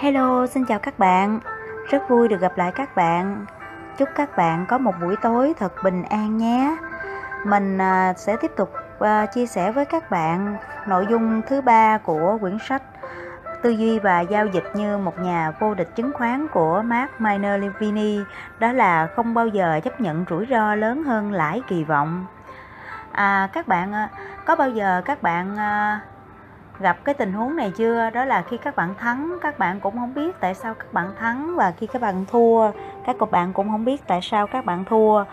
Hello, xin chào các bạn. Rất vui được gặp lại các bạn. Chúc các bạn có một buổi tối thật bình an nhé. Mình à, sẽ tiếp tục à, chia sẻ với các bạn nội dung thứ ba của quyển sách Tư duy và giao dịch như một nhà vô địch chứng khoán của Mark Minervini đó là không bao giờ chấp nhận rủi ro lớn hơn lãi kỳ vọng. À, các bạn có bao giờ các bạn à, gặp cái tình huống này chưa? Đó là khi các bạn thắng các bạn cũng không biết tại sao các bạn thắng và khi các bạn thua các bạn cũng không biết tại sao các bạn thua.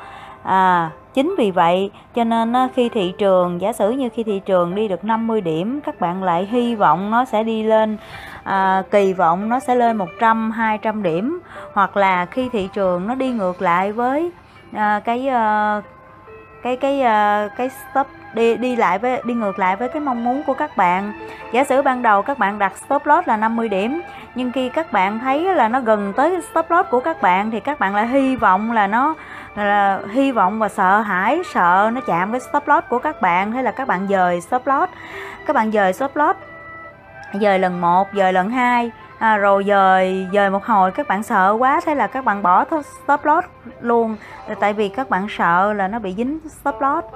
À chính vì vậy cho nên khi thị trường giả sử như khi thị trường đi được 50 điểm các bạn lại hy vọng nó sẽ đi lên à, kỳ vọng nó sẽ lên 100 200 điểm. Hoặc là khi thị trường nó đi ngược lại với à, cái à, cái cái cái, cái stop đi đi lại với đi ngược lại với cái mong muốn của các bạn. Giả sử ban đầu các bạn đặt stop loss là 50 điểm nhưng khi các bạn thấy là nó gần tới stop loss của các bạn thì các bạn lại hy vọng là nó là hy vọng và sợ hãi sợ nó chạm với stop loss của các bạn hay là các bạn dời stop loss. Các bạn dời stop loss dời lần một dời lần hai à, rồi dời dời một hồi các bạn sợ quá thế là các bạn bỏ stop loss luôn. Tại vì các bạn sợ là nó bị dính stop loss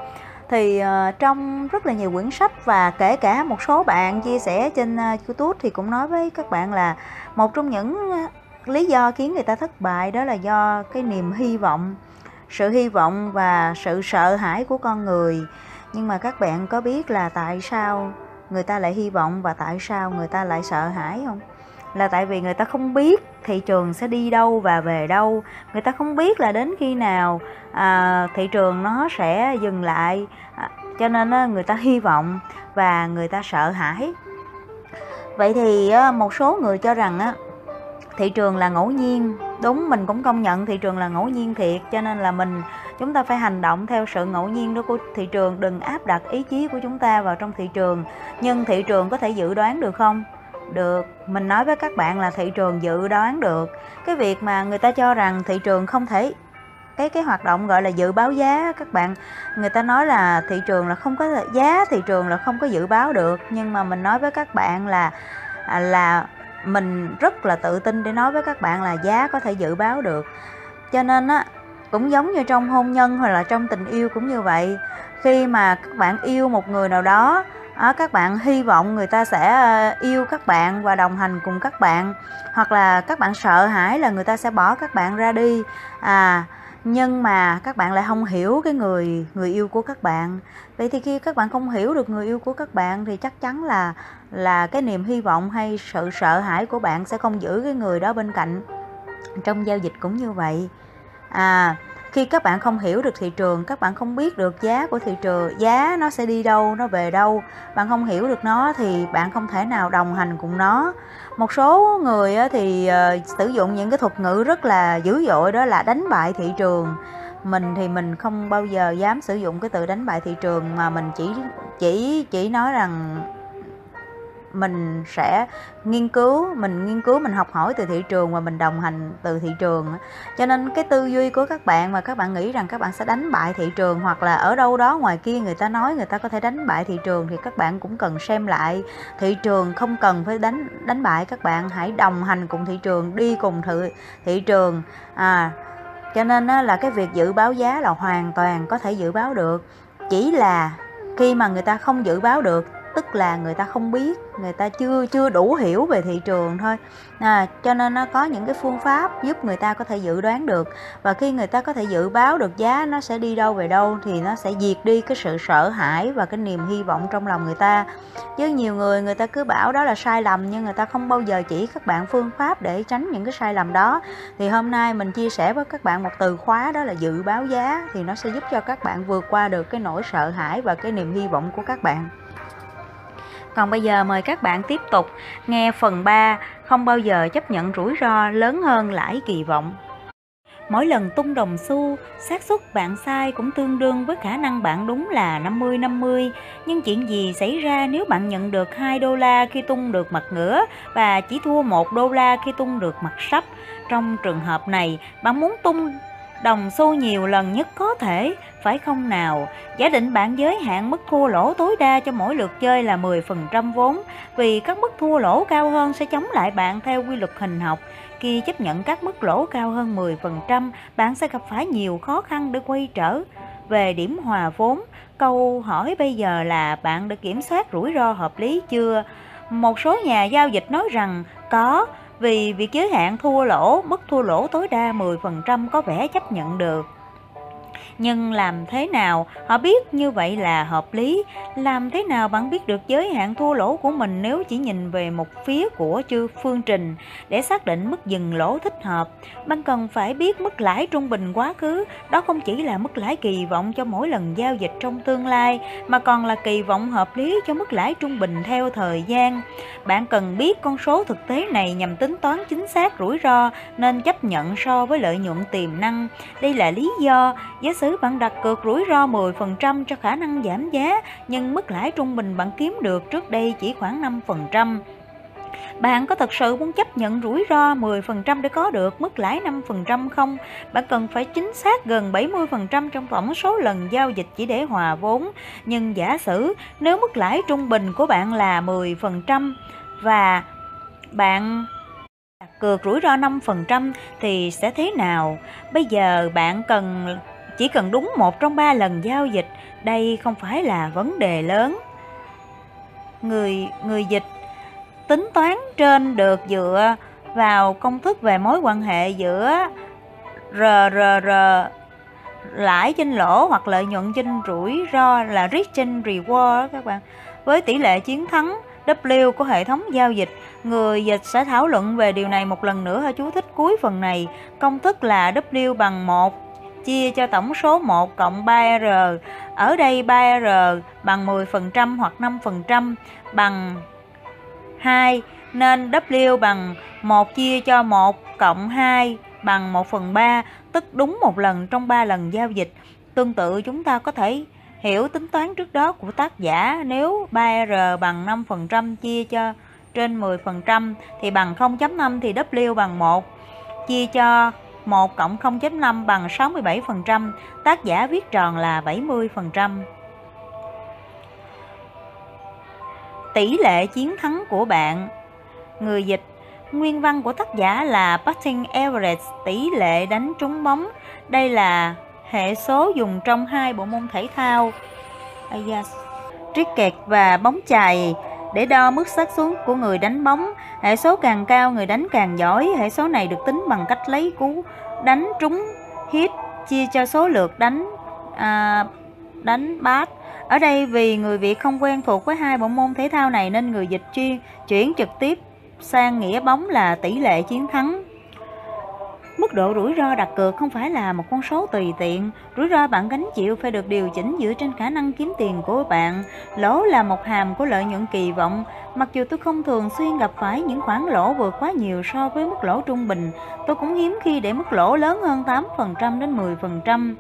thì uh, trong rất là nhiều quyển sách và kể cả một số bạn chia sẻ trên uh, youtube thì cũng nói với các bạn là một trong những ờ, lý do khiến người ta thất bại đó là do cái niềm hy vọng sự hy vọng và sự sợ hãi của con người. Nhưng mà các bạn có biết là tại sao người ta lại hy vọng và tại sao người ta lại sợ hãi không? Là tại vì người ta không biết thị trường sẽ đi đâu và về đâu. Người ta không biết là đến khi nào à, thị trường nó sẽ dừng lại. À, cho nên á, người ta hy vọng và người ta sợ hãi. Vậy thì á, một số người cho rằng á, thị trường là ngẫu nhiên. Đúng mình cũng công nhận thị trường là ngẫu nhiên thiệt. Cho nên là mình chúng ta phải hành động theo sự ngẫu nhiên đó của thị trường. Đừng áp đặt ý chí của chúng ta vào trong thị trường. Nhưng thị trường có thể dự đoán được không? Được. Mình nói với các bạn là thị trường dự đoán được. Cái việc mà người ta cho rằng thị trường không thể, cái cái hoạt động gọi là dự báo giá, các bạn, người ta nói là thị trường là không có giá, thị trường là không có dự báo được. Nhưng mà mình nói với các bạn là à, là mình rất là tự tin để nói với các bạn là giá có thể dự báo được. Cho nên á, cũng giống như trong hôn nhân hoặc là trong tình yêu cũng như vậy. Khi mà các bạn yêu một người nào đó à, các bạn hy vọng người ta sẽ ờ, yêu các bạn và đồng hành cùng các bạn. Hoặc là các bạn sợ hãi là người ta sẽ bỏ các bạn ra đi. À nhưng mà các bạn lại không hiểu cái người người yêu của các bạn. Vậy thì khi các bạn không hiểu được người yêu của các bạn thì chắc chắn là là cái niềm hy vọng hay sự sợ hãi của bạn sẽ không giữ cái người đó bên cạnh trong giao dịch cũng như vậy. À khi các bạn không hiểu được thị trường, các bạn không biết được giá của thị trường, giá nó sẽ đi đâu, nó về đâu, bạn không hiểu được nó thì bạn không thể nào đồng hành cùng nó. Một số người thì ờ, sử dụng những cái thuật ngữ rất là dữ dội, đó là đánh bại thị trường. Mình thì mình không bao giờ dám sử dụng cái từ đánh bại thị trường mà mình chỉ chỉ chỉ nói rằng mình sẽ nghiên cứu mình nghiên cứu mình học hỏi từ thị trường và mình đồng hành từ thị trường. Cho nên cái tư duy của các bạn mà các bạn nghĩ rằng các bạn sẽ đánh bại thị trường hoặc là ở đâu đó ngoài kia người ta nói người ta có thể đánh bại thị trường thì các bạn cũng cần xem lại. Thị trường không cần phải đánh đánh bại các bạn hãy đồng hành cùng thị trường đi cùng thị, thị trường. À cho nên là cái việc dự báo giá là hoàn toàn có thể dự báo được. Chỉ là khi mà người ta không dự báo được tức là người ta không biết người ta chưa chưa đủ hiểu về thị trường thôi. À, cho nên nó có những cái phương pháp giúp người ta có thể dự đoán được. Và khi người ta có thể dự báo được giá nó sẽ đi đâu về đâu thì nó sẽ diệt đi cái sự sợ hãi và cái niềm hy vọng trong lòng người ta. Chứ nhiều người người ta cứ bảo đó là sai lầm nhưng người ta không bao giờ chỉ các bạn phương pháp để tránh những cái sai lầm đó. Thì hôm nay mình chia sẻ với các bạn một từ khóa đó là dự báo giá thì nó sẽ giúp cho các bạn vượt qua được cái nỗi sợ hãi và cái niềm hy vọng của các bạn còn bây giờ mời các bạn tiếp tục nghe phần 3 không bao giờ chấp nhận rủi ro lớn hơn lãi kỳ vọng. Mỗi lần tung đồng xu, xác suất bạn sai cũng tương đương với khả năng bạn đúng là 50-50. Nhưng chuyện gì xảy ra nếu bạn nhận được 2 đô la khi tung được mặt ngửa và chỉ thua 1 đô la khi tung được mặt sấp? Trong trường hợp này, bạn muốn tung đồng xu nhiều lần nhất có thể, phải không nào? Giả định bạn giới hạn mức thua lỗ tối đa cho mỗi lượt chơi là 10% vốn, vì các mức thua lỗ cao hơn sẽ chống lại bạn theo quy luật hình học. Khi chấp nhận các mức lỗ cao hơn 10%, bạn sẽ gặp phải nhiều khó khăn để quay trở về điểm hòa vốn. Câu hỏi bây giờ là bạn đã kiểm soát rủi ro hợp lý chưa? Một số nhà giao dịch nói rằng có, vì việc giới hạn thua lỗ, mức thua lỗ tối đa 10% có vẻ chấp nhận được. Nhưng làm thế nào họ biết như vậy là hợp lý? Làm thế nào bạn biết được giới hạn thua lỗ của mình nếu chỉ nhìn về một phía của chư phương trình để xác định mức dừng lỗ thích hợp? Bạn cần phải biết mức lãi trung bình quá khứ, đó không chỉ là mức lãi kỳ vọng cho mỗi lần giao dịch trong tương lai mà còn là kỳ vọng hợp lý cho mức lãi trung bình theo thời gian. Bạn cần biết con số thực tế này nhằm tính toán chính xác rủi ro nên chấp nhận so với lợi nhuận tiềm năng. Đây là lý do giả sử bạn đặt cược rủi ro 10% cho khả năng giảm giá, nhưng mức lãi trung bình bạn kiếm được trước đây chỉ khoảng 5%. Bạn có thật sự muốn chấp nhận rủi ro 10% để có được mức lãi 5% không? Bạn cần phải chính xác gần 70% trong tổng số lần giao dịch chỉ để hòa vốn. Nhưng giả sử nếu mức lãi trung bình của bạn là 10% và bạn đặt cược rủi ro 5% thì sẽ thế nào? Bây giờ bạn cần chỉ cần đúng một trong ba lần giao dịch, đây không phải là vấn đề lớn. Người người dịch tính toán trên được dựa vào công thức về mối quan hệ giữa RRR lãi trên lỗ hoặc lợi nhuận trên rủi ro là risk trên reward các bạn. Với tỷ lệ chiến thắng W của hệ thống giao dịch, người dịch sẽ thảo luận về điều này một lần nữa ở chú thích cuối phần này. Công thức là W bằng 1 chia cho tổng số 1 cộng 3R. Ở đây 3R bằng 10% hoặc 5% bằng 2 nên W bằng 1 chia cho 1 cộng 2 bằng 1 phần 3 tức đúng một lần trong 3 lần giao dịch. Tương tự, chúng ta có thể hiểu tính toán trước đó của tác giả nếu 3R bằng 5% chia cho trên 10% thì bằng 0.5 thì W bằng 1 chia cho 1 cộng 0.5 bằng 67%, tác giả viết tròn là 70%. Tỷ lệ chiến thắng của bạn Người dịch Nguyên văn của tác giả là batting average, tỷ lệ đánh trúng bóng. Đây là hệ số dùng trong hai bộ môn thể thao cricket và bóng chày để đo mức xác suất của người đánh bóng. Hệ số càng cao người đánh càng giỏi. Hệ số này được tính bằng cách lấy cú đánh trúng hit chia cho số lượt đánh à, đánh bát. Ở đây vì người Việt không quen thuộc với hai bộ môn thể thao này nên người dịch chuyên chuyển trực tiếp sang nghĩa bóng là tỷ lệ chiến thắng. Mức độ rủi ro đặt cược không phải là một con số tùy tiện, rủi ro bạn gánh chịu phải được điều chỉnh dựa trên khả năng kiếm tiền của bạn. Lỗ là một hàm của lợi nhuận kỳ vọng, mặc dù tôi không thường xuyên gặp phải những khoản lỗ vượt quá nhiều so với mức lỗ trung bình, tôi cũng hiếm khi để mức lỗ lớn hơn 8% đến 10%.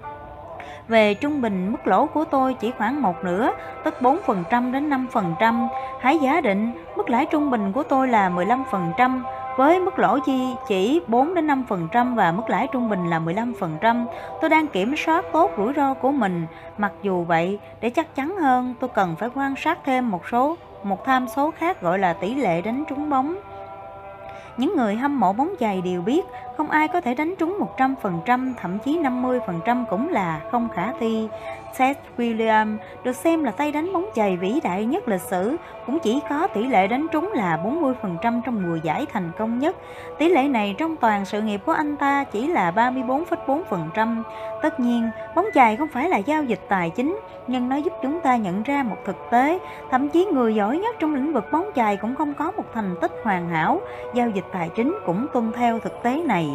Về trung bình, mức lỗ của tôi chỉ khoảng một nửa, tức 4% đến 5%. Hãy giả định, mức lãi trung bình của tôi là 15%, với mức lỗ chi chỉ 4 đến 5% và mức lãi trung bình là 15%, tôi đang kiểm soát tốt rủi ro của mình. Mặc dù vậy, để chắc chắn hơn, tôi cần phải quan sát thêm một số một tham số khác gọi là tỷ lệ đánh trúng bóng. Những người hâm mộ bóng chày đều biết không ai có thể đánh trúng 100%, thậm chí 50% cũng là không khả thi. Seth William được xem là tay đánh bóng chày vĩ đại nhất lịch sử, cũng chỉ có tỷ lệ đánh trúng là 40% trong 10 giải thành công nhất. Tỷ lệ này trong toàn sự nghiệp của anh ta chỉ là 34,4%. Tất nhiên, bóng chày không phải là giao dịch tài chính, nhưng nó giúp chúng ta nhận ra một thực tế, thậm chí người giỏi nhất trong lĩnh vực bóng chày cũng không có một thành tích hoàn hảo. Giao dịch tài chính cũng tuân theo thực tế này.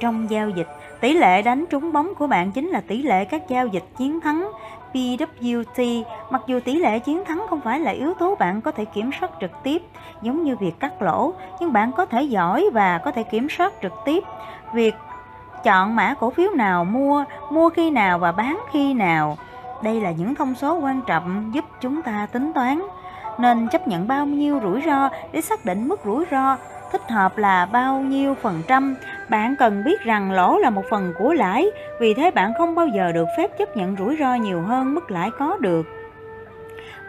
Trong giao dịch, tỷ lệ đánh trúng bóng của bạn chính là tỷ lệ các giao dịch chiến thắng PWT. Mặc dù tỷ lệ chiến thắng không phải là yếu tố bạn có thể kiểm soát trực tiếp, giống như việc cắt lỗ, nhưng bạn có thể giỏi và có thể kiểm soát trực tiếp việc chọn mã cổ phiếu nào mua, mua khi nào và bán khi nào. Đây là những thông số quan trọng giúp chúng ta tính toán nên chấp nhận bao nhiêu rủi ro để xác định mức rủi ro thích hợp là bao nhiêu phần trăm bạn cần biết rằng lỗ là một phần của lãi, vì thế bạn không bao giờ được phép chấp nhận rủi ro nhiều hơn mức lãi có được.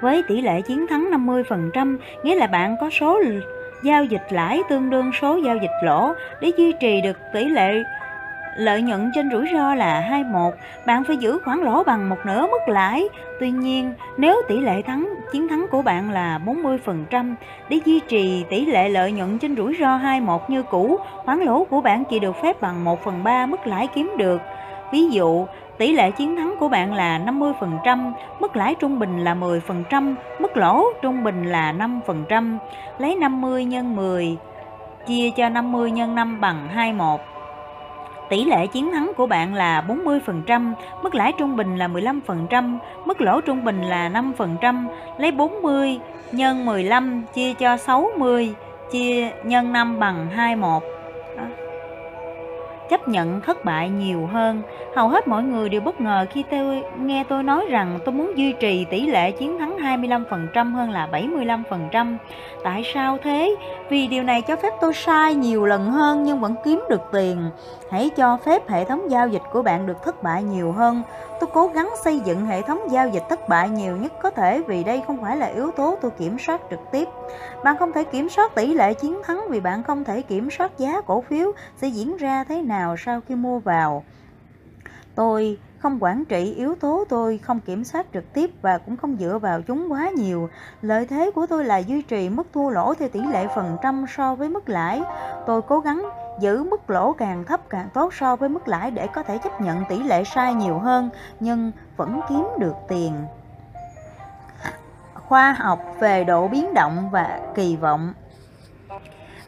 Với tỷ lệ chiến thắng 50%, nghĩa là bạn có số giao dịch lãi tương đương số giao dịch lỗ để duy trì được tỷ lệ lợi nhuận trên rủi ro là 21, bạn phải giữ khoản lỗ bằng một nửa mức lãi. Tuy nhiên, nếu tỷ lệ thắng chiến thắng của bạn là 40%, để duy trì tỷ lệ lợi nhuận trên rủi ro 21 như cũ, khoản lỗ của bạn chỉ được phép bằng 1 phần 3 mức lãi kiếm được. Ví dụ, tỷ lệ chiến thắng của bạn là 50%, mức lãi trung bình là 10%, mức lỗ trung bình là 5%. Lấy 50 nhân 10 chia cho 50 nhân 5 bằng 21 Tỷ lệ chiến thắng của bạn là 40%, mức lãi trung bình là 15%, mức lỗ trung bình là 5%, lấy 40 nhân 15 chia cho 60 chia nhân 5 bằng 21 chấp nhận thất bại nhiều hơn. Hầu hết mọi người đều bất ngờ khi tôi nghe tôi nói rằng tôi muốn duy trì tỷ lệ chiến thắng 25% hơn là 75%. Tại sao thế? Vì điều này cho phép tôi sai nhiều lần hơn nhưng vẫn kiếm được tiền. Hãy cho phép hệ thống giao dịch của bạn được thất bại nhiều hơn. Tôi cố gắng xây dựng hệ thống giao dịch thất bại nhiều nhất có thể vì đây không phải là yếu tố tôi kiểm soát trực tiếp. Bạn không thể kiểm soát tỷ lệ chiến thắng vì bạn không thể kiểm soát giá cổ phiếu sẽ diễn ra thế nào sau khi mua vào. Tôi không quản trị yếu tố tôi không kiểm soát trực tiếp và cũng không dựa vào chúng quá nhiều. Lợi thế của tôi là duy trì mức thua lỗ theo tỷ lệ phần trăm so với mức lãi. Tôi cố gắng giữ mức lỗ càng thấp càng tốt so với mức lãi để có thể chấp nhận tỷ lệ sai nhiều hơn nhưng vẫn kiếm được tiền. Khoa học về độ biến động và kỳ vọng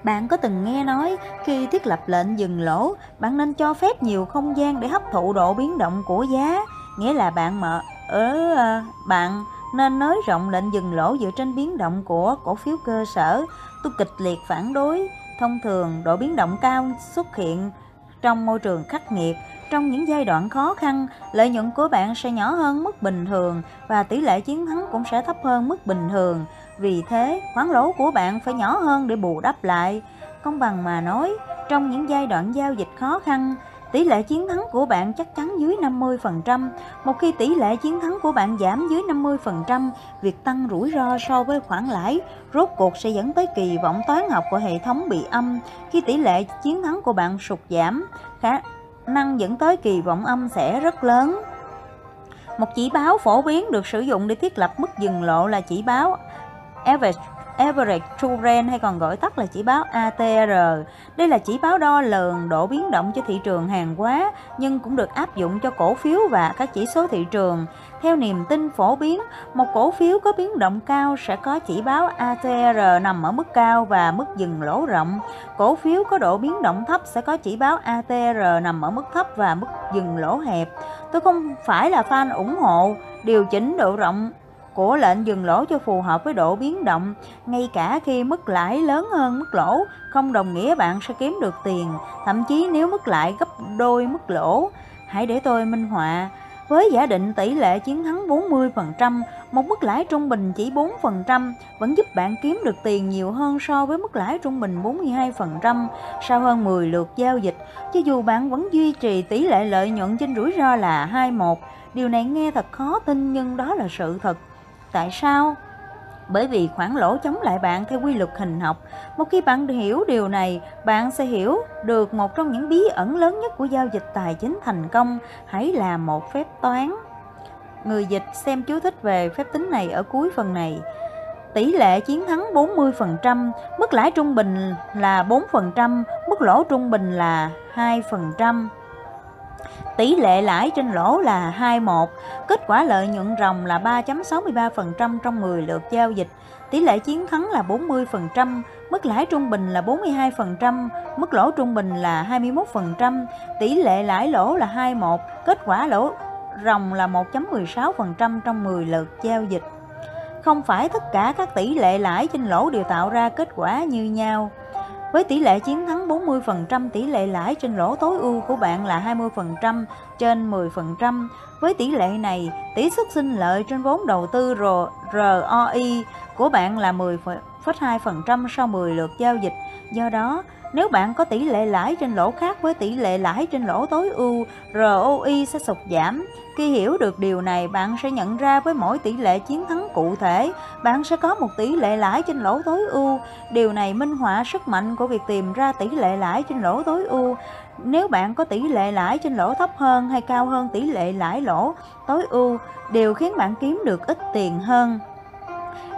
bạn có từng nghe nói khi thiết lập lệnh dừng lỗ, bạn nên cho phép nhiều không gian để hấp thụ độ biến động của giá, nghĩa là bạn mở ở bạn nên nới rộng lệnh dừng lỗ dựa trên biến động của cổ phiếu cơ sở. Tôi kịch liệt phản đối. Thông thường, độ biến động cao xuất hiện trong môi trường khắc nghiệt. Trong những giai đoạn khó khăn, lợi nhuận của bạn sẽ nhỏ hơn mức bình thường và tỷ lệ chiến thắng cũng sẽ thấp hơn mức bình thường. Vì thế, khoản lỗ của bạn phải nhỏ hơn để bù đắp lại. Công bằng mà nói, trong những giai đoạn giao dịch khó khăn, tỷ lệ chiến thắng của bạn chắc chắn dưới 50%. Một khi tỷ lệ chiến thắng của bạn giảm dưới 50%, việc tăng rủi ro so với khoản lãi rốt cuộc sẽ dẫn tới kỳ vọng toán học của hệ thống bị âm. Khi tỷ lệ chiến thắng của bạn sụt giảm, khả năng dẫn tới kỳ vọng âm sẽ rất lớn. Một chỉ báo phổ biến được sử dụng để thiết lập mức dừng lộ là chỉ báo average Average True Range hay còn gọi tắt là chỉ báo ATR. Đây là chỉ báo đo lường độ biến động cho thị trường hàng hóa nhưng cũng được áp dụng cho cổ phiếu và các chỉ số thị trường. Theo niềm tin phổ biến, một cổ phiếu có biến động cao sẽ có chỉ báo ATR nằm ở mức cao và mức dừng lỗ rộng. Cổ phiếu có độ biến động thấp sẽ có chỉ báo ATR nằm ở mức thấp và mức dừng lỗ hẹp. Tôi không phải là fan ủng hộ điều chỉnh độ rộng của lệnh dừng lỗ cho phù hợp với độ biến động, ngay cả khi mức lãi lớn hơn mức lỗ, không đồng nghĩa bạn sẽ kiếm được tiền, thậm chí nếu mức lãi gấp đôi mức lỗ. Hãy để tôi minh họa, với giả định tỷ lệ chiến thắng 40%, một mức lãi trung bình chỉ 4% vẫn giúp bạn kiếm được tiền nhiều hơn so với mức lãi trung bình 42% sau hơn 10 lượt giao dịch, cho dù bạn vẫn duy trì tỷ lệ lợi nhuận trên rủi ro là 21. Điều này nghe thật khó tin nhưng đó là sự thật. Tại sao? Bởi vì khoản lỗ chống lại bạn theo quy luật hình học. Một khi bạn hiểu điều này, bạn sẽ hiểu được một trong những bí ẩn lớn nhất của giao dịch tài chính thành công. Hãy làm một phép toán. Người dịch xem chú thích về phép tính này ở cuối phần này. Tỷ lệ chiến thắng 40%, mức lãi trung bình là 4%, mức lỗ trung bình là 2%. Tỷ lệ lãi trên lỗ là 21, kết quả lợi nhuận ròng là 3.63% trong 10 lượt giao dịch, tỷ lệ chiến thắng là 40%, mức lãi trung bình là 42%, mức lỗ trung bình là 21%, tỷ lệ lãi lỗ là 21, kết quả lỗ ròng là 1.16% trong 10 lượt giao dịch. Không phải tất cả các tỷ lệ lãi trên lỗ đều tạo ra kết quả như nhau. Với tỷ lệ chiến thắng 40%, tỷ lệ lãi trên lỗ tối ưu của bạn là 20% trên 10%. Với tỷ lệ này, tỷ suất sinh lợi trên vốn đầu tư ROI của bạn là 10,2% sau 10 lượt giao dịch. Do đó, nếu bạn có tỷ lệ lãi trên lỗ khác với tỷ lệ lãi trên lỗ tối ưu, ROI sẽ sụt giảm. Khi hiểu được điều này, bạn sẽ nhận ra với mỗi tỷ lệ chiến thắng cụ thể, bạn sẽ có một tỷ lệ lãi trên lỗ tối ưu. Điều này minh họa sức mạnh của việc tìm ra tỷ lệ lãi trên lỗ tối ưu. Nếu bạn có tỷ lệ lãi trên lỗ thấp hơn hay cao hơn tỷ lệ lãi lỗ tối ưu, đều khiến bạn kiếm được ít tiền hơn.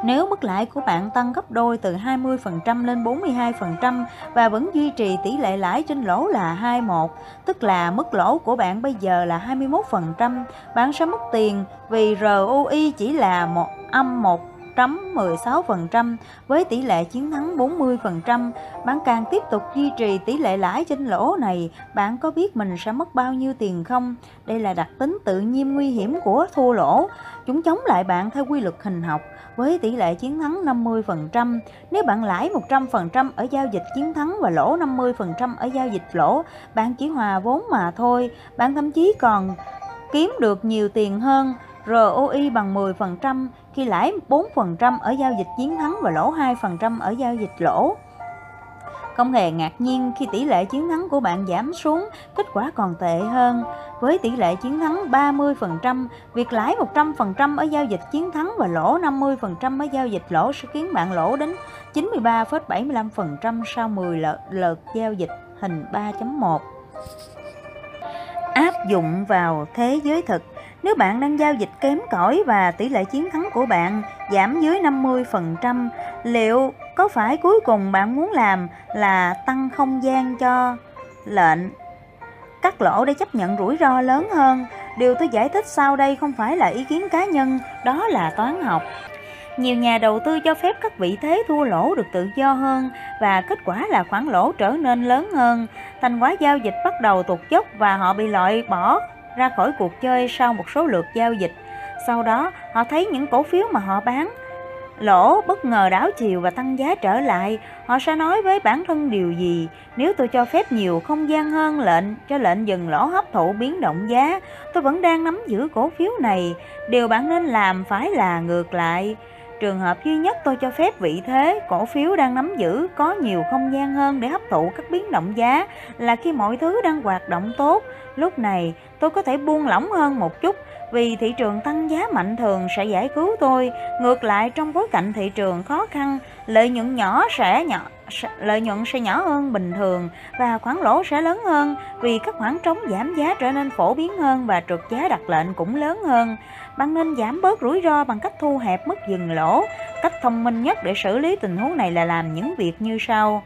Nếu mức lãi của bạn tăng gấp đôi từ 20% lên 42% và vẫn duy trì tỷ lệ lãi trên lỗ là 21, tức là mức lỗ của bạn bây giờ là 21%, bạn sẽ mất tiền vì ROI chỉ là một âm 1 16% với tỷ lệ chiến thắng 40%. Bạn càng tiếp tục duy trì tỷ lệ lãi trên lỗ này, bạn có biết mình sẽ mất bao nhiêu tiền không? Đây là đặc tính tự nhiên nguy hiểm của thua lỗ. Chúng chống lại bạn theo quy luật hình học với tỷ lệ chiến thắng 50%. Nếu bạn lãi 100% ở giao dịch chiến thắng và lỗ 50% ở giao dịch lỗ, bạn chỉ hòa vốn mà thôi. Bạn thậm chí còn kiếm được nhiều tiền hơn. ROI bằng 10% khi lãi 4% ở giao dịch chiến thắng và lỗ 2% ở giao dịch lỗ. Không hề ngạc nhiên khi tỷ lệ chiến thắng của bạn giảm xuống, kết quả còn tệ hơn. Với tỷ lệ chiến thắng 30%, việc lãi 100% ở giao dịch chiến thắng và lỗ 50% ở giao dịch lỗ sẽ khiến bạn lỗ đến 93,75% sau 10 lượt, lượt giao dịch hình 3.1. Áp dụng vào thế giới thực nếu bạn đang giao dịch kém cỏi và tỷ lệ chiến thắng của bạn giảm dưới 50%, liệu có phải cuối cùng bạn muốn làm là tăng không gian cho lệnh cắt lỗ để chấp nhận rủi ro lớn hơn? Điều tôi giải thích sau đây không phải là ý kiến cá nhân, đó là toán học. Nhiều nhà đầu tư cho phép các vị thế thua lỗ được tự do hơn và kết quả là khoản lỗ trở nên lớn hơn. Thành quả giao dịch bắt đầu tụt dốc và họ bị loại bỏ ra khỏi cuộc chơi sau một số lượt giao dịch. Sau đó, họ thấy những cổ phiếu mà họ bán lỗ bất ngờ đảo chiều và tăng giá trở lại, họ sẽ nói với bản thân điều gì? Nếu tôi cho phép nhiều không gian hơn lệnh cho lệnh dừng lỗ hấp thụ biến động giá, tôi vẫn đang nắm giữ cổ phiếu này. Điều bạn nên làm phải là ngược lại. Trường hợp duy nhất tôi cho phép vị thế cổ phiếu đang nắm giữ có nhiều không gian hơn để hấp thụ các biến động giá là khi mọi thứ đang hoạt động tốt. Lúc này tôi có thể buông lỏng hơn một chút vì thị trường tăng giá mạnh thường sẽ giải cứu tôi. Ngược lại trong bối cảnh thị trường khó khăn, lợi nhuận nhỏ sẽ nhỏ lợi nhuận sẽ nhỏ hơn bình thường và khoản lỗ sẽ lớn hơn vì các khoản trống giảm giá trở nên phổ biến hơn và trượt giá đặt lệnh cũng lớn hơn. Bạn nên giảm bớt rủi ro bằng cách thu hẹp mức dừng lỗ. Cách thông minh nhất để xử lý tình huống này là làm những việc như sau.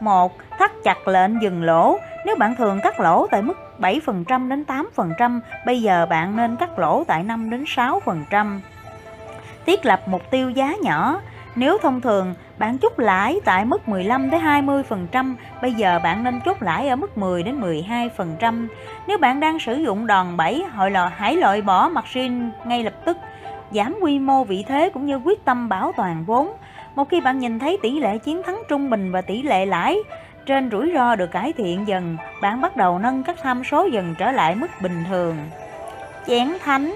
1. Thắt chặt lệnh dừng lỗ. Nếu bạn thường cắt lỗ tại mức 7% đến 8%, bây giờ bạn nên cắt lỗ tại 5 đến 6%. Thiết lập mục tiêu giá nhỏ. Nếu thông thường bạn chốt lãi tại mức 15 đến 20%, bây giờ bạn nên chốt lãi ở mức 10 đến 12%. Nếu bạn đang sử dụng đòn bẩy, hội lò hãy loại bỏ margin ngay lập tức, giảm quy mô vị thế cũng như quyết tâm bảo toàn vốn. Một khi bạn nhìn thấy tỷ lệ chiến thắng trung bình và tỷ lệ lãi trên rủi ro được cải thiện dần, bạn bắt đầu nâng các tham số dần trở lại mức bình thường. Chén thánh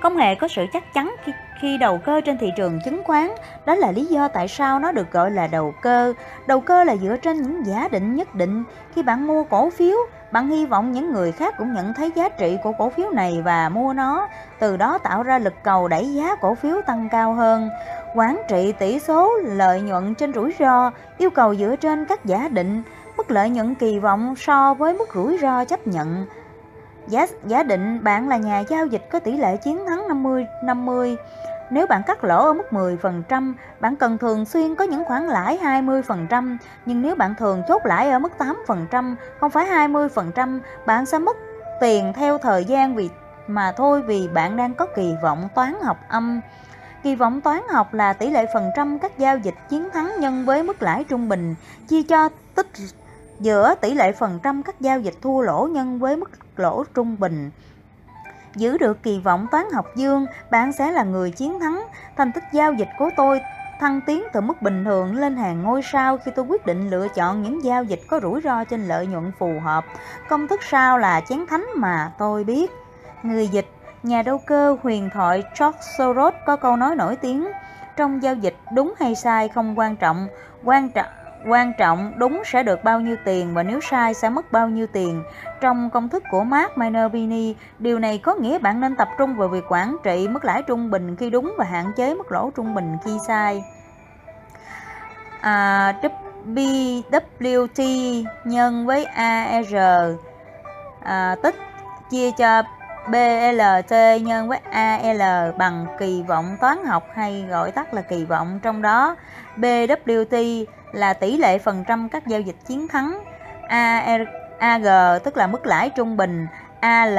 công nghệ có sự chắc chắn khi, khi đầu cơ trên thị trường chứng khoán. Đó là lý do tại sao nó được gọi là đầu cơ. Đầu cơ là dựa trên những giả định nhất định. Khi bạn mua cổ phiếu, bạn hy vọng những người khác cũng nhận thấy giá trị của cổ phiếu này và mua nó, từ đó tạo ra lực cầu đẩy giá cổ phiếu tăng cao hơn. Quản trị tỷ số lợi nhuận trên rủi ro yêu cầu dựa trên các giả định, mức lợi nhuận kỳ vọng so với mức rủi ro chấp nhận. Giả giả định bạn là nhà giao dịch có tỷ lệ chiến thắng 50-50. Nếu bạn cắt lỗ ở mức 10%, bạn cần thường xuyên có những khoản lãi 20%, nhưng nếu bạn thường chốt lãi ở mức 8%, không phải 20%, bạn sẽ mất tiền theo thời gian vì mà thôi vì bạn đang có kỳ vọng toán học âm. Kỳ vọng toán học là tỷ lệ phần trăm các giao dịch chiến thắng nhân với mức lãi trung bình, chia cho tích giữa tỷ lệ phần trăm các giao dịch thua lỗ nhân với mức lỗ trung bình. Giữ được kỳ vọng toán học dương, bạn sẽ là người chiến thắng. Thành tích giao dịch của tôi thăng tiến từ mức bình thường lên hàng ngôi sao khi tôi quyết định lựa chọn những giao dịch có rủi ro trên lợi nhuận phù hợp. Công thức sao là chén thánh mà tôi biết. Người dịch, nhà đầu cơ huyền thoại George Soros có câu nói nổi tiếng trong giao dịch đúng hay sai không quan trọng, quan trọng quan trọng đúng sẽ được bao nhiêu tiền và nếu sai sẽ mất bao nhiêu tiền. Trong công thức của Mark Minervini, điều này có nghĩa bạn nên tập trung vào việc quản trị mức lãi trung bình khi đúng và hạn chế mức lỗ trung bình khi sai. À, BWT nhân với AR à, tích chia cho BLT nhân với AL bằng kỳ vọng toán học hay gọi tắt là kỳ vọng trong đó. BWT là tỷ lệ phần trăm các giao dịch chiến thắng. AR, AG tức là mức lãi trung bình. AL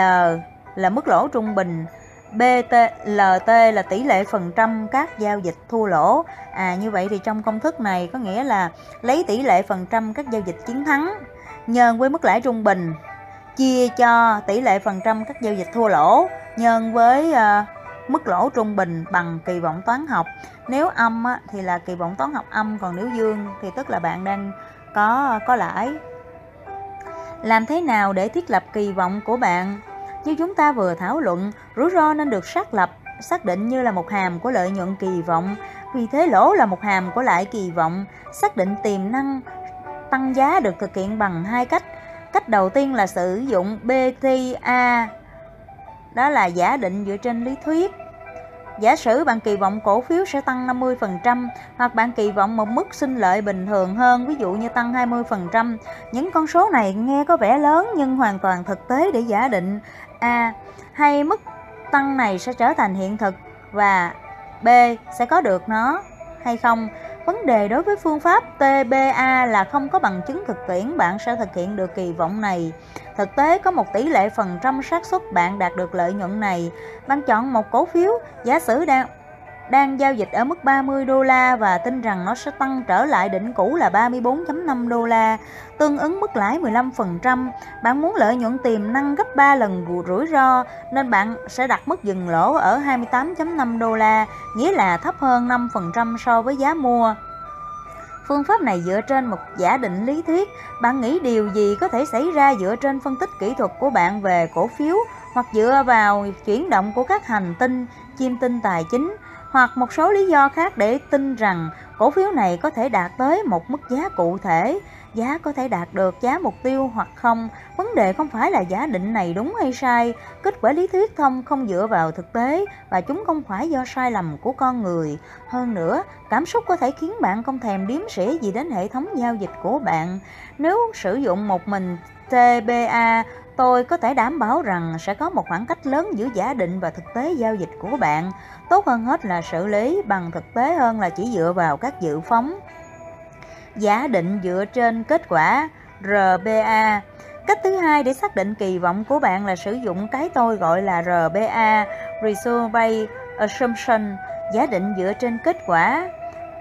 là mức lỗ trung bình. BTLT là tỷ lệ phần trăm các giao dịch thua lỗ. À như vậy thì trong công thức này có nghĩa là lấy tỷ lệ phần trăm các giao dịch chiến thắng nhân với mức lãi trung bình chia cho tỷ lệ phần trăm các giao dịch thua lỗ nhân với uh, mức lỗ trung bình bằng kỳ vọng toán học. Nếu âm á, thì là kỳ vọng toán học âm còn nếu dương thì tức là bạn đang có có lãi. Làm thế nào để thiết lập kỳ vọng của bạn? Như chúng ta vừa thảo luận rủi ro nên được xác lập xác định như là một hàm của lợi nhuận kỳ vọng. Vì thế lỗ là một hàm của lãi kỳ vọng. Xác định tiềm năng tăng giá được thực hiện bằng hai cách cách đầu tiên là sử dụng BTA đó là giả định dựa trên lý thuyết Giả sử bạn kỳ vọng cổ phiếu sẽ tăng 50% hoặc bạn kỳ vọng một mức sinh lợi bình thường hơn, ví dụ như tăng 20%. Những con số này nghe có vẻ lớn nhưng hoàn toàn thực tế để giả định A. Hay mức tăng này sẽ trở thành hiện thực và B. Sẽ có được nó hay không. Vấn đề đối với phương pháp TBA là không có bằng chứng thực tiễn bạn sẽ thực hiện được kỳ vọng này. Thực tế có một tỷ lệ phần trăm xác suất bạn đạt được lợi nhuận này. Bạn chọn một cổ phiếu, giả sử đang đang giao dịch ở mức 30 đô la và tin rằng nó sẽ tăng trở lại đỉnh cũ là 34.5 đô la, tương ứng mức lãi 15%. Bạn muốn lợi nhuận tiềm năng gấp 3 lần rủi ro nên bạn sẽ đặt mức dừng lỗ ở 28.5 đô la, nghĩa là thấp hơn 5% so với giá mua. Phương pháp này dựa trên một giả định lý thuyết. Bạn nghĩ điều gì có thể xảy ra dựa trên phân tích kỹ thuật của bạn về cổ phiếu hoặc dựa vào chuyển động của các hành tinh, chiêm tinh tài chính hoặc một số lý do khác để tin rằng cổ phiếu này có thể đạt tới một mức giá cụ thể. Giá có thể đạt được giá mục tiêu hoặc không? Vấn đề không phải là giả định này đúng hay sai. Kết quả lý thuyết thông không dựa vào thực tế và chúng không phải do sai lầm của con người. Hơn nữa, cảm xúc có thể khiến bạn không thèm điếm sỉ gì đến hệ thống giao dịch của bạn. Nếu sử dụng một mình TBA tôi có thể đảm bảo rằng sẽ có một khoảng cách lớn giữa giả định và thực tế giao dịch của bạn tốt hơn hết là xử lý bằng thực tế hơn là chỉ dựa vào các dự phóng giả định dựa trên kết quả RBA. Cách thứ hai để xác định kỳ vọng của bạn là sử dụng cái tôi gọi là RBA, Reserve Rate Assumption, giả định dựa trên kết quả.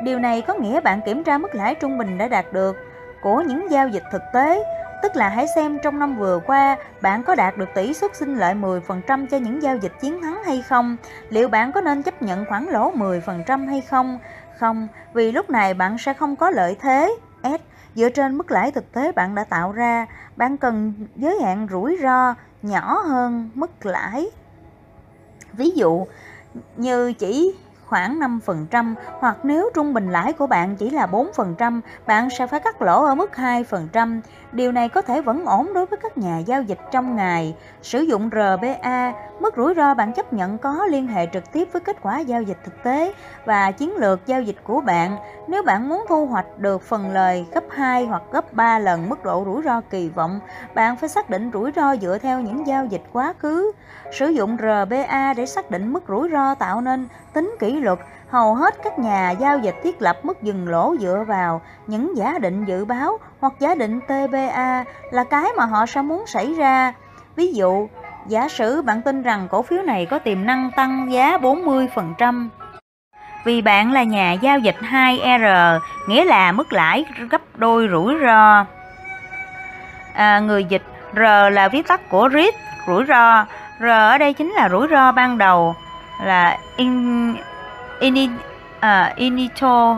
Điều này có nghĩa bạn kiểm tra mức lãi trung bình đã đạt được của những giao dịch thực tế, tức là hãy xem trong năm vừa qua bạn có đạt được tỷ suất sinh lợi 10% cho những giao dịch chiến thắng hay không, liệu bạn có nên chấp nhận khoản lỗ 10% hay không, không, vì lúc này bạn sẽ không có lợi thế. S. Dựa trên mức lãi thực tế bạn đã tạo ra, bạn cần giới hạn rủi ro nhỏ hơn mức lãi. Ví dụ như chỉ khoảng 5% hoặc nếu trung bình lãi của bạn chỉ là 4%, bạn sẽ phải cắt lỗ ở mức 2%. Điều này có thể vẫn ổn đối với các nhà giao dịch trong ngày. Sử dụng RBA, mức rủi ro bạn chấp nhận có liên hệ trực tiếp với kết quả giao dịch thực tế và chiến lược giao dịch của bạn. Nếu bạn muốn thu hoạch được phần lời gấp 2 hoặc gấp 3 lần mức độ rủi ro kỳ vọng, bạn phải xác định rủi ro dựa theo những giao dịch quá khứ. Sử dụng RBA để xác định mức rủi ro tạo nên tính kỷ luật hầu hết các nhà giao dịch thiết lập mức dừng lỗ dựa vào những giả định dự báo hoặc giả định TBA là cái mà họ sẽ muốn xảy ra. Ví dụ, giả sử bạn tin rằng cổ phiếu này có tiềm năng tăng giá 40%. Vì bạn là nhà giao dịch 2R, nghĩa là mức lãi gấp đôi rủi ro. À, người dịch R là viết tắt của risk, rủi ro. R ở đây chính là rủi ro ban đầu là in, À, initial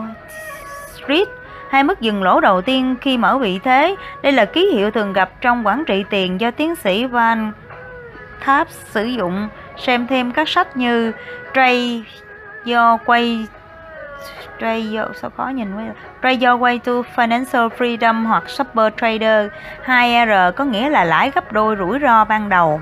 street hai mức dừng lỗ đầu tiên khi mở vị thế. Đây là ký hiệu thường gặp trong quản trị tiền do tiến sĩ Van Tháp sử dụng. Xem thêm các sách như Trade do quay Trade Do, sao khó nhìn quá Trade Do way to financial freedom hoặc super trader 2R có nghĩa là lãi gấp đôi rủi ro ban đầu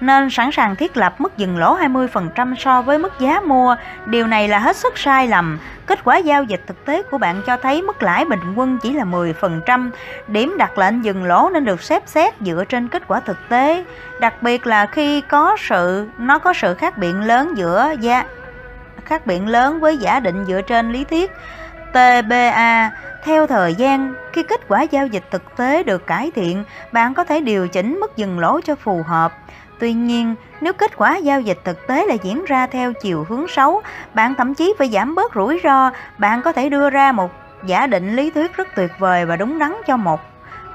nên sẵn sàng thiết lập mức dừng lỗ 20% so với mức giá mua. Điều này là hết sức sai lầm. Kết quả giao dịch thực tế của bạn cho thấy mức lãi bình quân chỉ là 10%. Điểm đặt lệnh dừng lỗ nên được xếp xét dựa trên kết quả thực tế, đặc biệt là khi có sự nó có sự khác biệt lớn giữa giá khác biệt lớn với giả định dựa trên lý thuyết TBA theo thời gian, khi kết quả giao dịch thực tế được cải thiện, bạn có thể điều chỉnh mức dừng lỗ cho phù hợp. Tuy nhiên, nếu kết quả giao dịch thực tế là diễn ra theo chiều hướng xấu, bạn thậm chí phải giảm bớt rủi ro, bạn có thể đưa ra một giả định lý thuyết rất tuyệt vời và đúng đắn cho một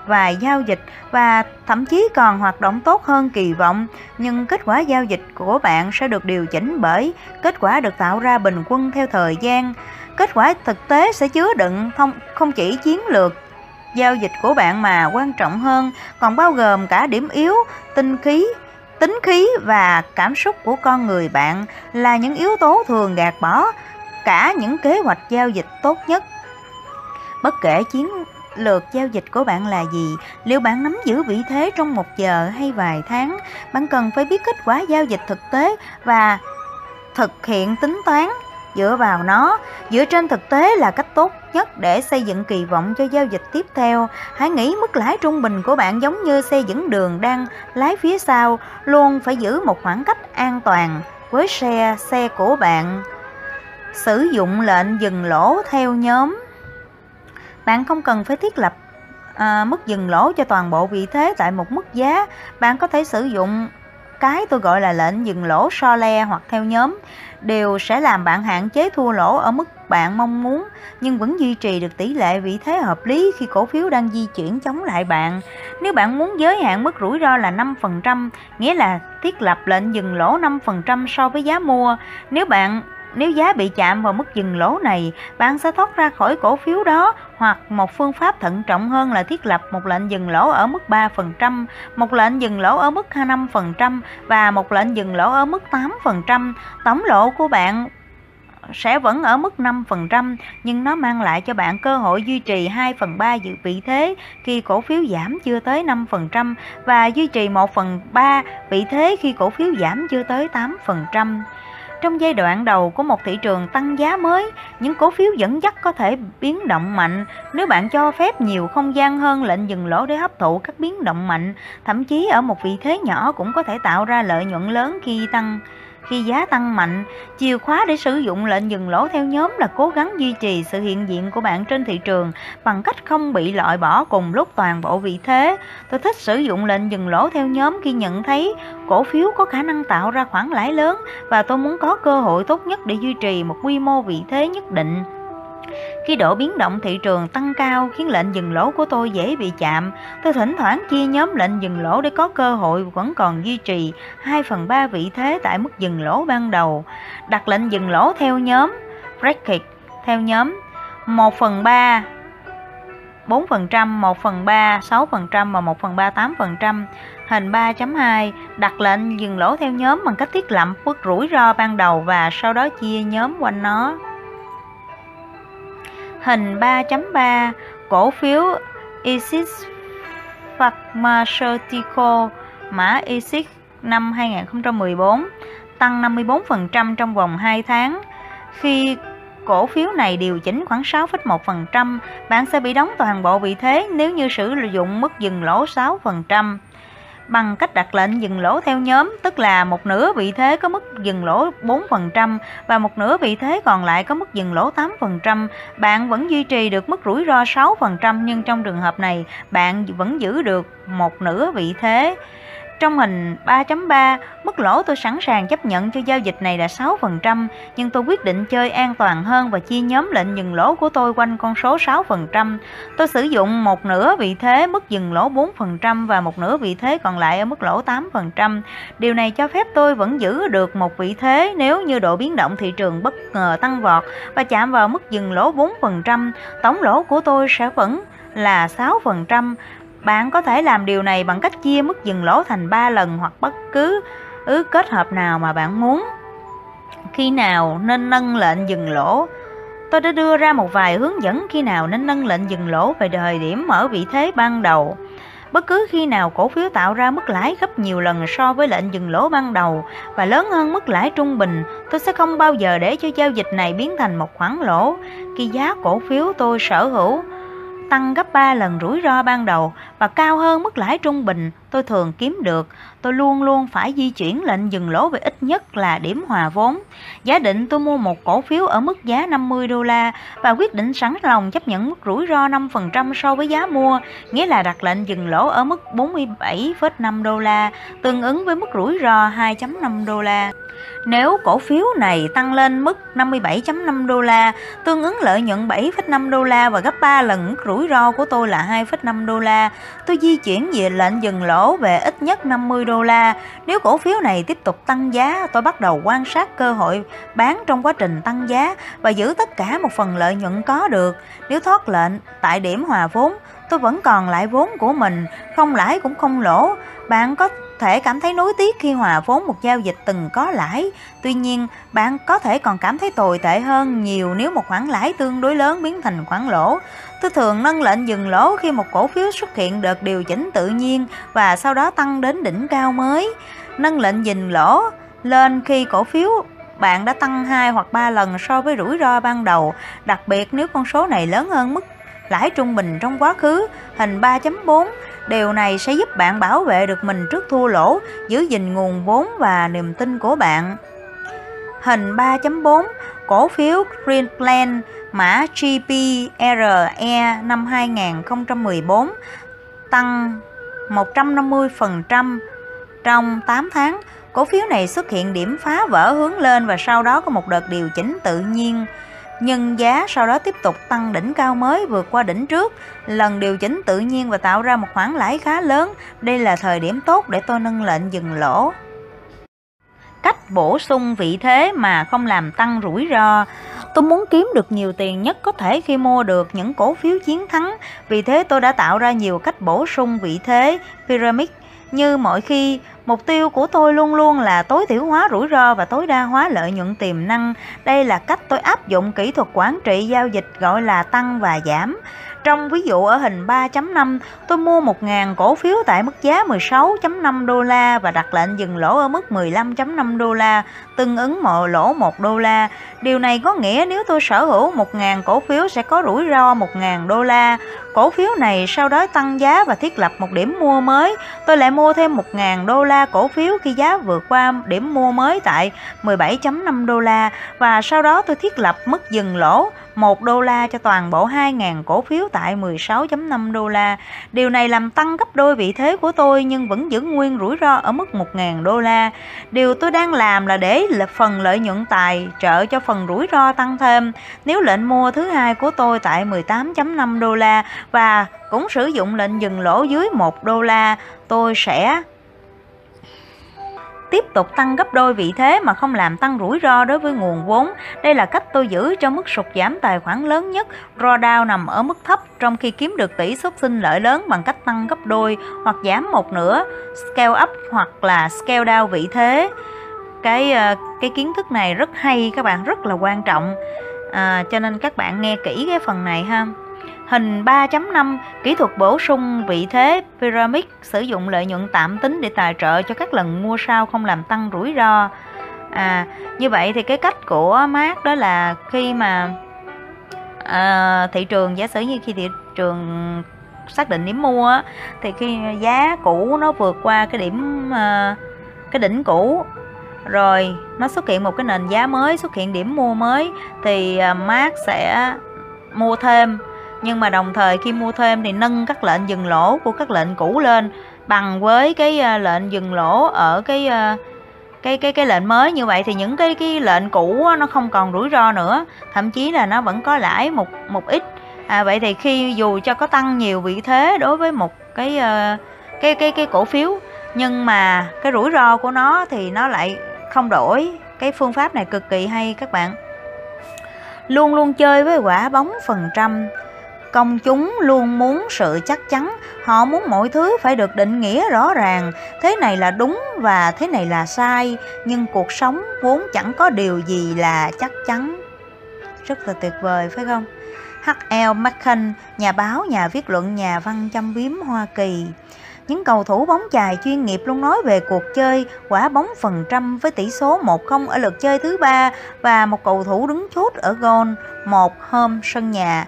vài giao dịch và thậm chí còn hoạt động tốt hơn kỳ vọng, nhưng kết quả giao dịch của bạn sẽ được điều chỉnh bởi kết quả được tạo ra bình quân theo thời gian. Kết quả thực tế sẽ chứa đựng không, không chỉ chiến lược giao dịch của bạn mà quan trọng hơn còn bao gồm cả điểm yếu, tinh khí, tính khí và cảm xúc của con người bạn là những yếu tố thường gạt bỏ cả những kế hoạch giao dịch tốt nhất. Bất kể chiến lược giao dịch của bạn là gì, liệu bạn nắm giữ vị thế trong một giờ hay vài tháng, bạn cần phải biết kết quả giao dịch thực tế và thực hiện tính toán dựa vào nó. Dựa trên thực tế là cách tốt nhất để xây dựng kỳ vọng cho giao dịch tiếp theo. Hãy nghĩ mức lãi trung bình của bạn giống như xe dẫn đường đang lái phía sau luôn phải giữ một khoảng cách an toàn với xe xe của bạn. Sử dụng lệnh dừng lỗ theo nhóm. Bạn không cần phải thiết lập à, mức dừng lỗ cho toàn bộ vị thế tại một mức giá. Bạn có thể sử dụng cái tôi gọi là lệnh dừng lỗ so le hoặc theo nhóm đều sẽ làm bạn hạn chế thua lỗ ở mức bạn mong muốn nhưng vẫn duy trì được tỷ lệ vị thế hợp lý khi cổ phiếu đang di chuyển chống lại bạn. Nếu bạn muốn giới hạn mức rủi ro là 5%, nghĩa là thiết lập lệnh dừng lỗ 5% so với giá mua. Nếu bạn nếu giá bị chạm vào mức dừng lỗ này, bạn sẽ thoát ra khỏi cổ phiếu đó hoặc một phương pháp thận trọng hơn là thiết lập một lệnh dừng lỗ ở mức 3%, một lệnh dừng lỗ ở mức 5% và một lệnh dừng lỗ ở mức 8%. Tổng lỗ của bạn sẽ vẫn ở mức 5% nhưng nó mang lại cho bạn cơ hội duy trì 2 phần 3 dự vị thế khi cổ phiếu giảm chưa tới 5% và duy trì 1 phần 3 vị thế khi cổ phiếu giảm chưa tới 8%. Trong giai đoạn đầu của một thị trường tăng giá mới, những cổ phiếu dẫn dắt có thể biến động mạnh. Nếu bạn cho phép nhiều không gian hơn lệnh dừng lỗ để hấp thụ các biến động mạnh, thậm chí ở một vị thế nhỏ cũng có thể tạo ra lợi nhuận lớn khi tăng khi giá tăng mạnh, chìa khóa để sử dụng lệnh dừng lỗ theo nhóm là cố gắng duy trì sự hiện diện của bạn trên thị trường bằng cách không bị loại bỏ cùng lúc toàn bộ vị thế. Tôi thích sử dụng lệnh dừng lỗ theo nhóm khi nhận thấy cổ phiếu có khả năng tạo ra khoản lãi lớn và tôi muốn có cơ hội tốt nhất để duy trì một quy mô vị thế nhất định. Khi độ biến động thị trường tăng cao khiến lệnh dừng lỗ của tôi dễ bị chạm, tôi thỉnh thoảng chia nhóm lệnh dừng lỗ để có cơ hội vẫn còn duy trì 2 phần 3 vị thế tại mức dừng lỗ ban đầu. Đặt lệnh dừng lỗ theo nhóm bracket theo nhóm 1 phần 3 4%, 1 phần 3, 6% và 1 phần 3, 8%. Hình 3.2 đặt lệnh dừng lỗ theo nhóm bằng cách thiết lập mức rủi ro ban đầu và sau đó chia nhóm quanh nó. Hình 3.3 cổ phiếu Isis Pharmaceutical mã Isis năm 2014 tăng 54% trong vòng 2 tháng. Khi cổ phiếu này điều chỉnh khoảng 6,1%, bạn sẽ bị đóng toàn bộ vị thế nếu như sử dụng mức dừng lỗ 6% bằng cách đặt lệnh dừng lỗ theo nhóm, tức là một nửa vị thế có mức dừng lỗ 4% và một nửa vị thế còn lại có mức dừng lỗ 8%. Bạn vẫn duy trì được mức rủi ro 6% nhưng trong trường hợp này bạn vẫn giữ được một nửa vị thế. Trong hình 3.3, mức lỗ tôi sẵn sàng chấp nhận cho giao dịch này là 6%, nhưng tôi quyết định chơi an toàn hơn và chia nhóm lệnh dừng lỗ của tôi quanh con số 6%. Tôi sử dụng một nửa vị thế mức dừng lỗ 4% và một nửa vị thế còn lại ở mức lỗ 8%. Điều này cho phép tôi vẫn giữ được một vị thế nếu như độ biến động thị trường bất ngờ tăng vọt và chạm vào mức dừng lỗ 4%, tổng lỗ của tôi sẽ vẫn là 6%. Bạn có thể làm điều này bằng cách chia mức dừng lỗ thành 3 lần hoặc bất cứ ứ kết hợp nào mà bạn muốn. Khi nào nên nâng lệnh dừng lỗ? tôi đã đưa ra một vài hướng dẫn khi nào nên nâng lệnh dừng lỗ về thời điểm mở vị thế ban đầu. Bất cứ khi nào cổ phiếu tạo ra mức lãi gấp nhiều lần so với lệnh dừng lỗ ban đầu và lớn hơn mức lãi trung bình, tôi sẽ không bao giờ để cho giao dịch này biến thành một khoản lỗ. Khi giá cổ phiếu tôi sở hữu tăng gấp 3 lần rủi ro ban đầu và cao hơn mức lãi trung bình tôi thường kiếm được, tôi luôn luôn phải di chuyển lệnh dừng lỗ về ít nhất là điểm hòa vốn. Giá định tôi mua một cổ phiếu ở mức giá 50 đô la và quyết định sẵn lòng chấp nhận mức rủi ro 5% so với giá mua, nghĩa là đặt lệnh dừng lỗ ở mức 47,5 đô la, tương ứng với mức rủi ro 2.5 đô la. Nếu cổ phiếu này tăng lên mức 57.5 đô la, tương ứng lợi nhuận 7,5 đô la và gấp 3 lần mức rủi ro của tôi là 2,5 đô la, tôi di chuyển về lệnh dừng lỗ về ít nhất 50 đô la. Nếu cổ phiếu này tiếp tục tăng giá, tôi bắt đầu quan sát cơ hội bán trong quá trình tăng giá và giữ tất cả một phần lợi nhuận có được. Nếu thoát lệnh tại điểm hòa vốn, tôi vẫn còn lại vốn của mình, không lãi cũng không lỗ. Bạn có thể cảm thấy nối tiếc khi hòa vốn một giao dịch từng có lãi. Tuy nhiên, bạn có thể còn cảm thấy tồi tệ hơn nhiều nếu một khoản lãi tương đối lớn biến thành khoản lỗ. Tôi thường nâng lệnh dừng lỗ khi một cổ phiếu xuất hiện đợt điều chỉnh tự nhiên và sau đó tăng đến đỉnh cao mới. Nâng lệnh dừng lỗ lên khi cổ phiếu bạn đã tăng 2 hoặc 3 lần so với rủi ro ban đầu, đặc biệt nếu con số này lớn hơn mức lãi trung bình trong quá khứ, hình 3.4. Điều này sẽ giúp bạn bảo vệ được mình trước thua lỗ, giữ gìn nguồn vốn và niềm tin của bạn. Hình 3.4 Cổ phiếu Greenland mã GPRE năm 2014 tăng 150% trong 8 tháng. Cổ phiếu này xuất hiện điểm phá vỡ hướng lên và sau đó có một đợt điều chỉnh tự nhiên nhưng giá sau đó tiếp tục tăng đỉnh cao mới vượt qua đỉnh trước, lần điều chỉnh tự nhiên và tạo ra một khoản lãi khá lớn. Đây là thời điểm tốt để tôi nâng lệnh dừng lỗ. Cách bổ sung vị thế mà không làm tăng rủi ro. Tôi muốn kiếm được nhiều tiền nhất có thể khi mua được những cổ phiếu chiến thắng. Vì thế tôi đã tạo ra nhiều cách bổ sung vị thế pyramid như mọi khi, mục tiêu của tôi luôn luôn là tối thiểu hóa rủi ro và tối đa hóa lợi nhuận tiềm năng. Đây là cách tôi áp dụng kỹ thuật quản trị giao dịch gọi là tăng và giảm. Trong ví dụ ở hình 3.5, tôi mua 1.000 cổ phiếu tại mức giá 16.5 đô la và đặt lệnh dừng lỗ ở mức 15.5 đô la, tương ứng mộ lỗ 1 đô la. Điều này có nghĩa nếu tôi sở hữu 1.000 cổ phiếu sẽ có rủi ro 1.000 đô la. Cổ phiếu này sau đó tăng giá và thiết lập một điểm mua mới. Tôi lại mua thêm 1.000 đô la cổ phiếu khi giá vượt qua điểm mua mới tại 17.5 đô la và sau đó tôi thiết lập mức dừng lỗ 1 đô la cho toàn bộ 2.000 cổ phiếu tại 16.5 đô la. Điều này làm tăng gấp đôi vị thế của tôi nhưng vẫn giữ nguyên rủi ro ở mức 1.000 đô la. Điều tôi đang làm là để phần lợi nhuận tài trợ cho phần rủi ro tăng thêm. Nếu lệnh mua thứ hai của tôi tại 18.5 đô la và cũng sử dụng lệnh dừng lỗ dưới 1 đô la, tôi sẽ tiếp tục tăng gấp đôi vị thế mà không làm tăng rủi ro đối với nguồn vốn. Đây là cách tôi giữ cho mức sụt giảm tài khoản lớn nhất. Drawdown nằm ở mức thấp trong khi kiếm được tỷ suất sinh lợi lớn bằng cách tăng gấp đôi hoặc giảm một nửa, scale up hoặc là scale down vị thế. Cái ờ, cái kiến thức này rất hay các bạn rất là quan trọng. À, cho nên các bạn nghe kỹ cái phần này ha. Hình 3.5 kỹ thuật bổ sung vị thế pyramid sử dụng lợi nhuận tạm tính để tài trợ cho các lần mua sao không làm tăng rủi ro. À, như vậy thì cái cách của Mark đó là khi mà à, thị trường giả sử như khi thị trường xác định điểm mua thì khi giá cũ nó vượt qua cái điểm à, cái đỉnh cũ rồi nó xuất hiện một cái nền giá mới xuất hiện điểm mua mới thì mát Mark sẽ mua thêm nhưng mà đồng thời khi mua thêm thì nâng các lệnh dừng lỗ của các lệnh cũ lên bằng với cái à, lệnh dừng lỗ ở cái à, cái cái cái lệnh mới. Như vậy thì những cái cái lệnh cũ nó không còn rủi ro nữa thậm chí là nó vẫn có lãi một một ít. À, vậy thì khi dù cho có tăng nhiều vị thế đối với một cái à, cái cái cái cổ phiếu nhưng mà cái rủi ro của nó thì nó lại không đổi. Cái phương pháp này cực kỳ hay các bạn. Luôn luôn chơi với quả bóng phần trăm công chúng luôn muốn sự chắc chắn họ muốn mọi thứ phải được định nghĩa rõ ràng thế này là đúng và thế này là sai nhưng cuộc sống vốn chẳng có điều gì là chắc chắn rất là tuyệt vời phải không? H.L. Mencken, nhà báo, nhà viết luận, nhà văn châm biếm Hoa Kỳ. Những cầu thủ bóng chài chuyên nghiệp luôn nói về cuộc chơi quả bóng phần trăm với tỷ số 1-0 ở lượt chơi thứ ba và một cầu thủ đứng chốt ở gôn một hôm sân nhà.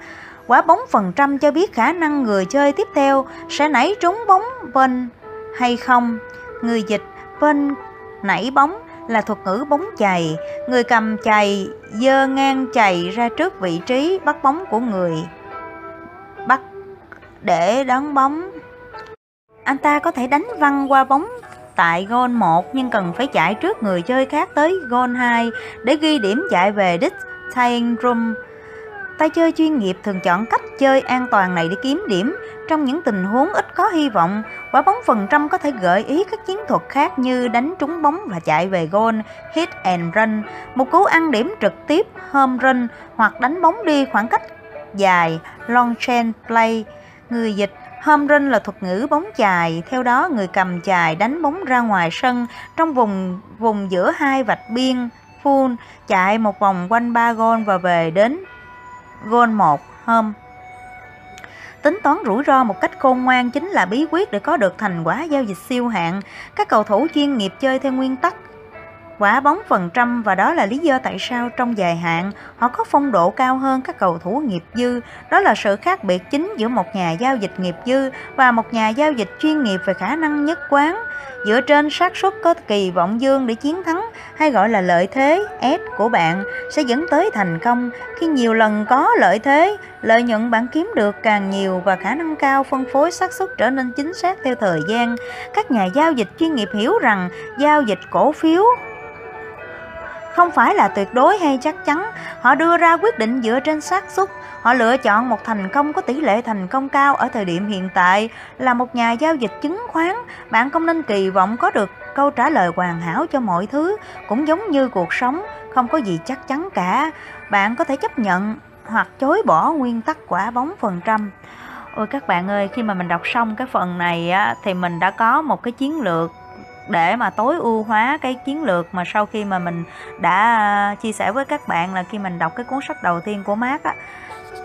Quả bóng phần trăm cho biết khả năng người chơi tiếp theo sẽ nảy trúng bóng bên hay không. Người dịch bên nảy bóng là thuật ngữ bóng chày. Người cầm chày dơ ngang chày ra trước vị trí bắt bóng của người bắt để đón bóng. Anh ta có thể đánh văng qua bóng tại gôn 1 nhưng cần phải chạy trước người chơi khác tới gôn 2 để ghi điểm chạy về đích tying room. Tay chơi chuyên nghiệp thường chọn cách chơi an toàn này để kiếm điểm. Trong những tình huống ít có hy vọng, quả bóng phần trăm có thể gợi ý các chiến thuật khác như đánh trúng bóng và chạy về goal hit and run, một cú ăn điểm trực tiếp, home run hoặc đánh bóng đi khoảng cách dài, long chain play. Người dịch Home run là thuật ngữ bóng chài, theo đó người cầm chài đánh bóng ra ngoài sân trong vùng vùng giữa hai vạch biên full chạy một vòng quanh ba gôn và về đến gôn 1 home. Tính toán rủi ro một cách khôn ngoan chính là bí quyết để có được thành quả giao dịch siêu hạng. Các cầu thủ chuyên nghiệp chơi theo nguyên tắc quả bóng phần trăm và đó là lý do tại sao trong dài hạn họ có phong độ cao hơn các cầu thủ nghiệp dư. Đó là sự khác biệt chính giữa một nhà giao dịch nghiệp dư và một nhà giao dịch chuyên nghiệp về khả năng nhất quán. Dựa trên xác suất có kỳ vọng dương để chiến thắng hay gọi là lợi thế S của bạn sẽ dẫn tới thành công. Khi nhiều lần có lợi thế, lợi nhuận bạn kiếm được càng nhiều và khả năng cao phân phối xác suất trở nên chính xác theo thời gian. Các nhà giao dịch chuyên nghiệp hiểu rằng giao dịch cổ phiếu không phải là tuyệt đối hay chắc chắn. Họ đưa ra quyết định dựa trên xác suất. Họ lựa chọn một thành công có tỷ lệ thành công cao ở thời điểm hiện tại là một nhà giao dịch chứng khoán. Bạn không nên kỳ vọng có được câu trả lời hoàn hảo cho mọi thứ cũng giống như cuộc sống không có gì chắc chắn cả. Bạn có thể chấp nhận hoặc chối bỏ nguyên tắc quả bóng phần trăm. Ôi các bạn ơi khi mà mình đọc xong cái phần này á, thì mình đã có một cái chiến lược để mà tối ưu hóa cái chiến lược mà sau khi mà mình đã à, chia sẻ với các bạn là khi mình đọc cái cuốn sách đầu tiên của Mark á.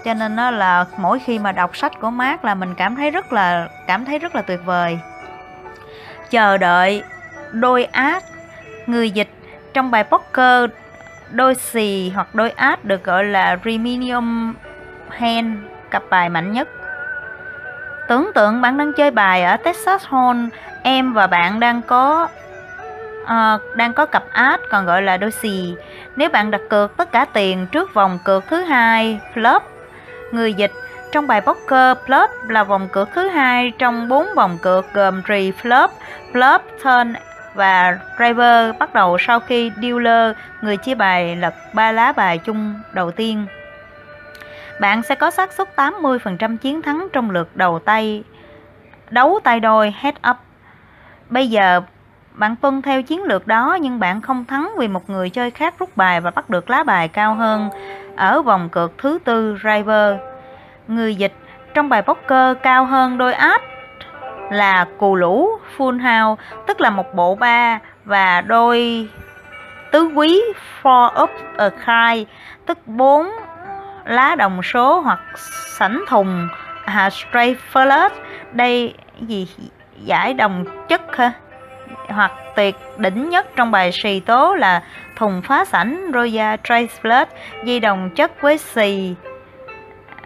Cho nên nó là mỗi khi mà đọc sách của Mark là mình cảm thấy rất là, cảm thấy rất là tuyệt vời. Chờ đợi đôi ác người dịch trong bài poker, đôi xì hoặc đôi ác được gọi là Reminium Hand, cặp bài mạnh nhất. Tưởng tượng bạn đang chơi bài ở Texas Hold'em em và bạn đang có uh, đang có cặp át còn gọi là đôi xì. Nếu bạn đặt cược tất cả tiền trước vòng cược thứ hai flop người dịch. Trong bài poker flop là vòng cược thứ hai trong bốn vòng cược gồm re flop flop turn và driver bắt đầu sau khi dealer người chia bài lật ba lá bài chung đầu tiên. Bạn sẽ có xác suất 80% chiến thắng trong lượt đầu tay đấu tay đôi head up. Bây giờ bạn tuân theo chiến lược đó nhưng bạn không thắng vì một người chơi khác rút bài và bắt được lá bài cao hơn ở vòng cược thứ tư River. Người dịch trong bài poker cao hơn đôi áp là cù lũ full house tức là một bộ ba và đôi tứ quý four up a khai tức bốn lá đồng số hoặc sảnh thùng à, straight flush đây gì giải đồng chất ha? Hoặc tuyệt đỉnh nhất trong bài xì tố là thùng phá sảnh Roya Trace Blood di đồng chất với xì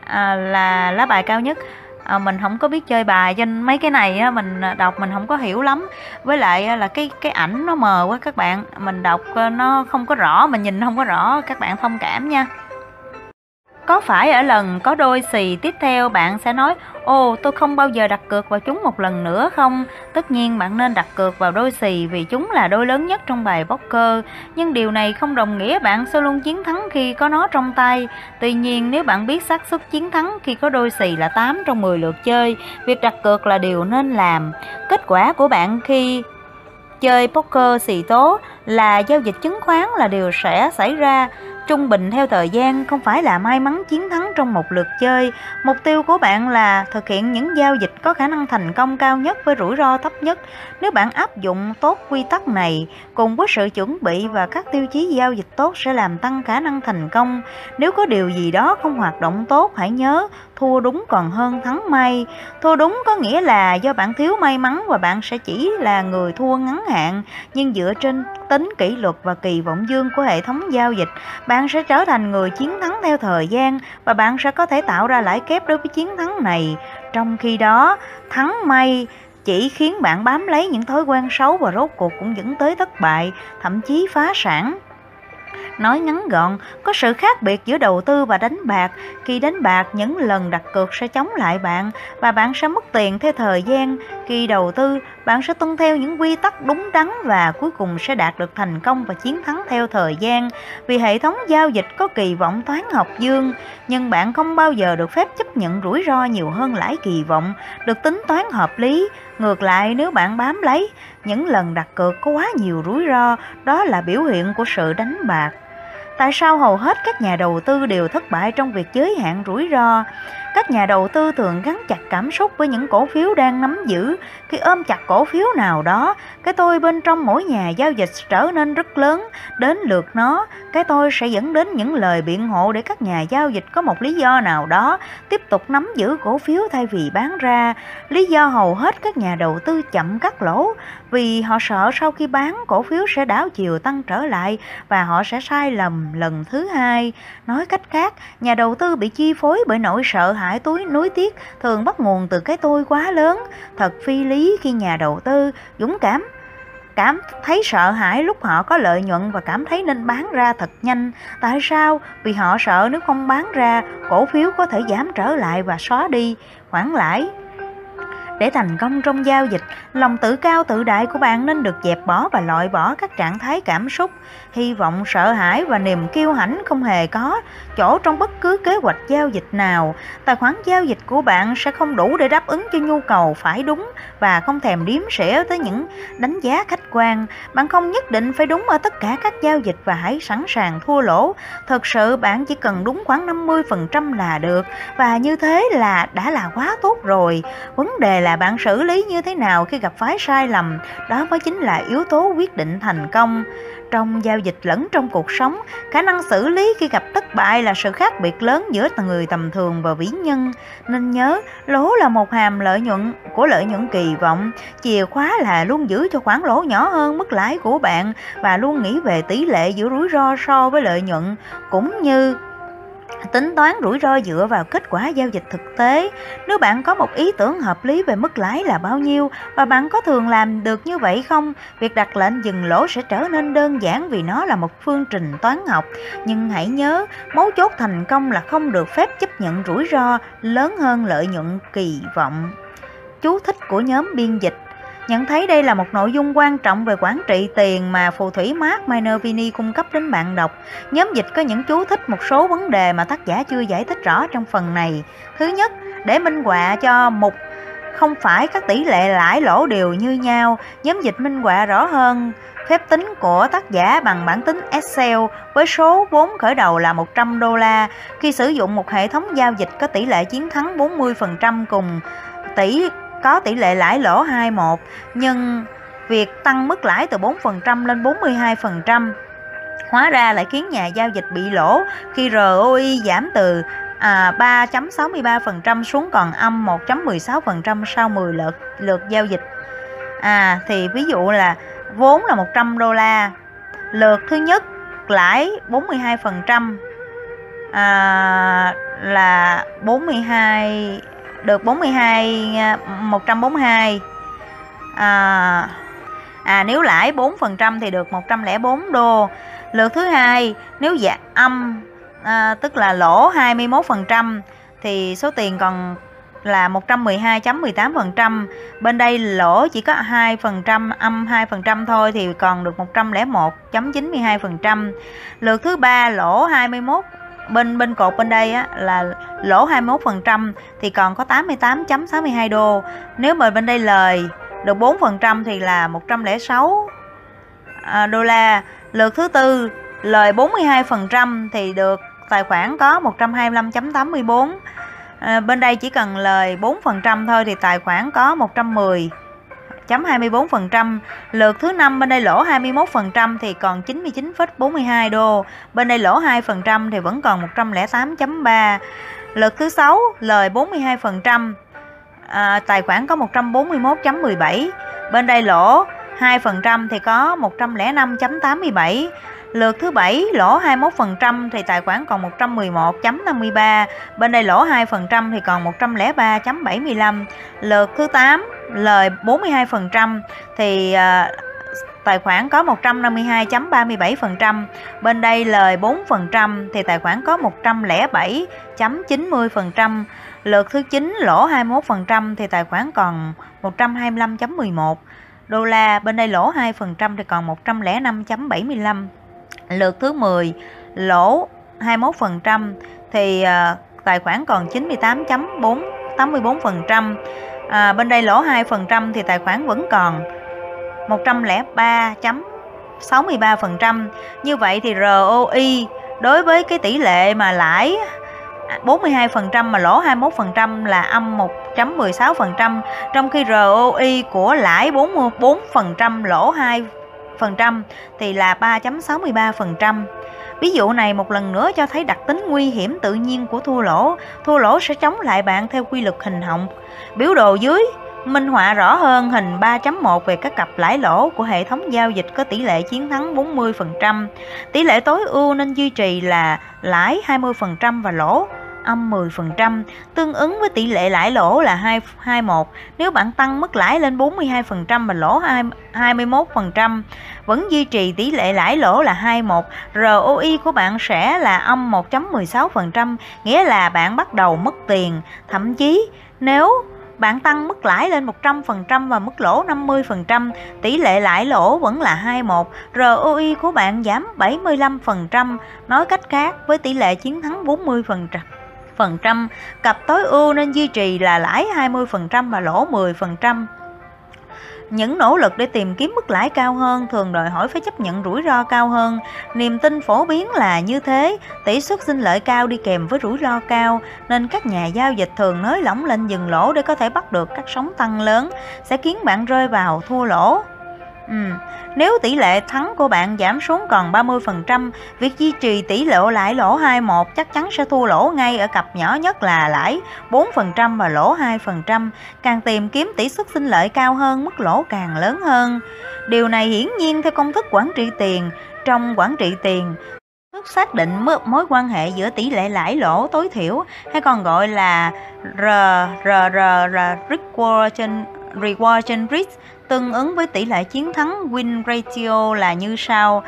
à, là lá bài cao nhất. À, mình không có biết chơi bài cho nên mấy cái này á, mình đọc mình không có hiểu lắm. Với lại là cái cái ảnh nó mờ quá các bạn. Mình đọc à, nó không có rõ mình nhìn không có rõ các bạn thông cảm nha có phải ở lần có đôi xì tiếp theo bạn sẽ nói, Ồ, tôi không bao giờ đặt cược vào chúng một lần nữa không? Tất nhiên bạn nên đặt cược vào đôi xì vì chúng là đôi lớn nhất trong bài poker. Nhưng điều này không đồng nghĩa bạn sẽ luôn chiến thắng khi có nó trong tay. Tuy nhiên, nếu bạn biết xác suất chiến thắng khi có đôi xì là 8 trong 10 lượt chơi, Việc đặt cược là điều nên làm. Kết quả của bạn khi chơi poker xì tố là giao dịch chứng khoán là điều sẽ xảy ra trung bình theo thời gian không phải là may mắn chiến thắng trong một lượt chơi. Mục tiêu của bạn là thực hiện những giao dịch có khả năng thành công cao nhất với rủi ro thấp nhất. Nếu bạn áp dụng tốt quy tắc này cùng với sự chuẩn bị và các tiêu chí giao dịch tốt sẽ làm tăng khả năng thành công. Nếu có điều gì đó không hoạt động tốt, hãy nhớ thua đúng còn hơn thắng may. Thua đúng có nghĩa là do bạn thiếu may mắn và bạn sẽ chỉ là người thua ngắn hạn, nhưng dựa trên tính kỷ luật và kỳ vọng dương của hệ thống giao dịch, bạn sẽ trở thành người chiến thắng theo thời gian và bạn sẽ có thể tạo ra lãi kép đối với chiến thắng này. Trong khi đó, thắng may chỉ khiến bạn bám lấy những thói quen xấu và rốt cuộc cũng dẫn tới thất bại, thậm chí phá sản. Nói ngắn gọn, có sự khác biệt giữa đầu tư và đánh bạc. Khi đánh bạc, những lần đặt cược sẽ chống lại bạn và bạn sẽ mất tiền theo thời gian. Khi đầu tư, bạn sẽ tuân theo những quy tắc đúng đắn và cuối cùng sẽ đạt được thành công và chiến thắng theo thời gian. Vì hệ thống giao dịch có kỳ vọng toán học dương, nhưng bạn không bao giờ được phép chấp nhận rủi ro nhiều hơn lãi kỳ vọng, được tính toán hợp lý. Ngược lại, nếu bạn bám lấy những lần đặt cược có quá nhiều rủi ro, đó là biểu hiện của sự đánh bạc. Tại sao hầu hết các nhà đầu tư đều thất bại trong việc giới hạn rủi ro? Các nhà đầu tư thường gắn chặt cảm xúc với những cổ phiếu đang nắm giữ. Khi ôm chặt cổ phiếu nào đó, cái tôi bên trong mỗi nhà giao dịch trở nên rất lớn. Đến lượt nó, cái tôi sẽ dẫn đến những lời biện hộ để các nhà giao dịch có một lý do nào đó tiếp tục nắm giữ cổ phiếu thay vì bán ra. Lý do hầu hết các nhà đầu tư chậm cắt lỗ vì họ sợ sau khi bán cổ phiếu sẽ đảo chiều tăng trở lại và họ sẽ sai lầm lần thứ hai. Nói cách khác, nhà đầu tư bị chi phối bởi nỗi sợ hãi túi núi tiếc thường bắt nguồn từ cái tôi quá lớn. Thật phi lý khi nhà đầu tư dũng cảm cảm thấy sợ hãi lúc họ có lợi nhuận và cảm thấy nên bán ra thật nhanh. Tại sao? Vì họ sợ nếu không bán ra, cổ phiếu có thể giảm trở lại và xóa đi khoản lãi để thành công trong giao dịch, lòng tự cao tự đại của bạn nên được dẹp bỏ và loại bỏ các trạng thái cảm xúc, hy vọng, sợ hãi và niềm kiêu hãnh không hề có chỗ trong bất cứ kế hoạch giao dịch nào. Tài khoản giao dịch của bạn sẽ không đủ để đáp ứng cho nhu cầu phải đúng và không thèm điếm sẻ tới những đánh giá khách quan. Bạn không nhất định phải đúng ở tất cả các giao dịch và hãy sẵn sàng thua lỗ. Thật sự bạn chỉ cần đúng khoảng 50% là được và như thế là đã là quá tốt rồi. Vấn đề là bạn xử lý như thế nào khi gặp phái sai lầm, đó mới chính là yếu tố quyết định thành công. Trong giao dịch lẫn trong cuộc sống, khả năng xử lý khi gặp thất bại là sự khác biệt lớn giữa người tầm thường và vĩ nhân. Nên nhớ, lỗ là một hàm lợi nhuận của lợi nhuận kỳ vọng. Chìa khóa là luôn giữ cho khoản lỗ nhỏ hơn mức lãi của bạn và luôn nghĩ về tỷ lệ giữa rủi ro so với lợi nhuận, cũng như tính toán rủi ro dựa vào kết quả giao dịch thực tế. Nếu bạn có một ý tưởng hợp lý về mức lãi là bao nhiêu và bạn có thường làm được như vậy không, việc đặt lệnh dừng lỗ sẽ trở nên đơn giản vì nó là một phương trình toán học. Nhưng hãy nhớ, mấu chốt thành công là không được phép chấp nhận rủi ro lớn hơn lợi nhuận kỳ vọng. Chú thích của nhóm biên dịch Nhận thấy đây là một nội dung quan trọng về quản trị tiền mà phù thủy Mark Minervini cung cấp đến bạn đọc. Nhóm dịch có những chú thích một số vấn đề mà tác giả chưa giải thích rõ trong phần này. Thứ nhất, để minh họa cho mục không phải các tỷ lệ lãi lỗ đều như nhau, nhóm dịch minh họa rõ hơn phép tính của tác giả bằng bản tính Excel với số vốn khởi đầu là 100 đô la khi sử dụng một hệ thống giao dịch có tỷ lệ chiến thắng 40% cùng tỷ có tỷ lệ lãi lỗ 21 nhưng việc tăng mức lãi từ 4% lên 42% hóa ra lại khiến nhà giao dịch bị lỗ khi ROI giảm từ à, 3.63% xuống còn âm 1.16% sau 10 lượt lượt giao dịch. À thì ví dụ là vốn là 100 đô la, lượt thứ nhất lãi 42% à, là 42 được 42 142 à, à, à nếu lãi 4% thì được 104 đô lượt thứ hai nếu giảm âm à, tức là lỗ 21% thì số tiền còn là 112.18%. Bên đây lỗ chỉ có 2%, âm 2% thôi thì còn được 101.92%. Lượt thứ ba lỗ 21 bên bên cột bên đây á, là lỗ 21% thì còn có 88.62 đô. Nếu mà bên đây lời được 4% thì là 106 à, đô la. Lượt thứ tư lời 42% thì được tài khoản có 125.84 à, bên đây chỉ cần lời 4% thôi thì tài khoản có 110 1.24%, lượt thứ năm bên đây lỗ 21% thì còn 99,42 đô, bên đây lỗ 2% thì vẫn còn 108.3. Lượt thứ sáu lời 42%, à, tài khoản có 141.17, bên đây lỗ 2% thì có 105.87. Lượt thứ bảy lỗ 21% thì tài khoản còn 111.53, bên đây lỗ 2% thì còn 103.75. Lượt thứ 8 lời 42% thì tài khoản có 152.37%, bên đây lời 4% thì tài khoản có 107.90%, lượt thứ 9 lỗ 21% thì tài khoản còn 125.11 đô la, bên đây lỗ 2% thì còn 105.75. Lượt thứ 10 lỗ 21% thì uh, tài khoản còn 98.4 84%. À, bên đây lỗ 2% thì tài khoản vẫn còn 103.63%. Như vậy thì ROI đối với cái tỷ lệ mà lãi 42% mà lỗ 21% là âm 1.16%, trong khi ROI của lãi 44% lỗ 2% thì là 3.63%. Ví dụ này một lần nữa cho thấy đặc tính nguy hiểm tự nhiên của thua lỗ. Thua lỗ sẽ chống lại bạn theo quy luật hình học. Biểu đồ dưới, minh họa rõ hơn hình 3.1 về các cặp lãi lỗ của hệ thống giao dịch có tỷ lệ chiến thắng 40%. Tỷ lệ tối ưu nên duy trì là lãi 20% và lỗ âm 10%, tương ứng với tỷ lệ lãi lỗ là 2, 21. Nếu bạn tăng mức lãi lên 42% và lỗ 2, 21%, vẫn duy trì tỷ lệ lãi lỗ là 21, ROI của bạn sẽ là âm 1.16%, nghĩa là bạn bắt đầu mất tiền. Thậm chí nếu bạn tăng mức lãi lên 100% và mức lỗ 50%, tỷ lệ lãi lỗ vẫn là 21, ROI của bạn giảm 75%, nói cách khác với tỷ lệ chiến thắng 40% phần trăm cặp tối ưu nên duy trì là lãi 20% và lỗ 10%. Những nỗ lực để tìm kiếm mức lãi cao hơn thường đòi hỏi phải chấp nhận rủi ro cao hơn. Niềm tin phổ biến là như thế, tỷ suất sinh lợi cao đi kèm với rủi ro cao, nên các nhà giao dịch thường nới lỏng lên dừng lỗ để có thể bắt được các sóng tăng lớn, sẽ khiến bạn rơi vào thua lỗ. Ừ. Nếu tỷ lệ thắng của bạn giảm xuống còn 30%, việc duy trì tỷ lệ lãi lỗ 21 chắc chắn sẽ thua lỗ ngay ở cặp nhỏ nhất là lãi 4% và lỗ 2%. Càng tìm kiếm tỷ suất sinh lợi cao hơn, mức lỗ càng lớn hơn. Điều này hiển nhiên theo công thức quản trị tiền. Trong quản trị tiền, thức xác định mối quan hệ giữa tỷ lệ lãi lỗ tối thiểu hay còn gọi là R, R, R, R, Reward Reward Risk tương ứng với tỷ lệ chiến thắng win ratio là như sau.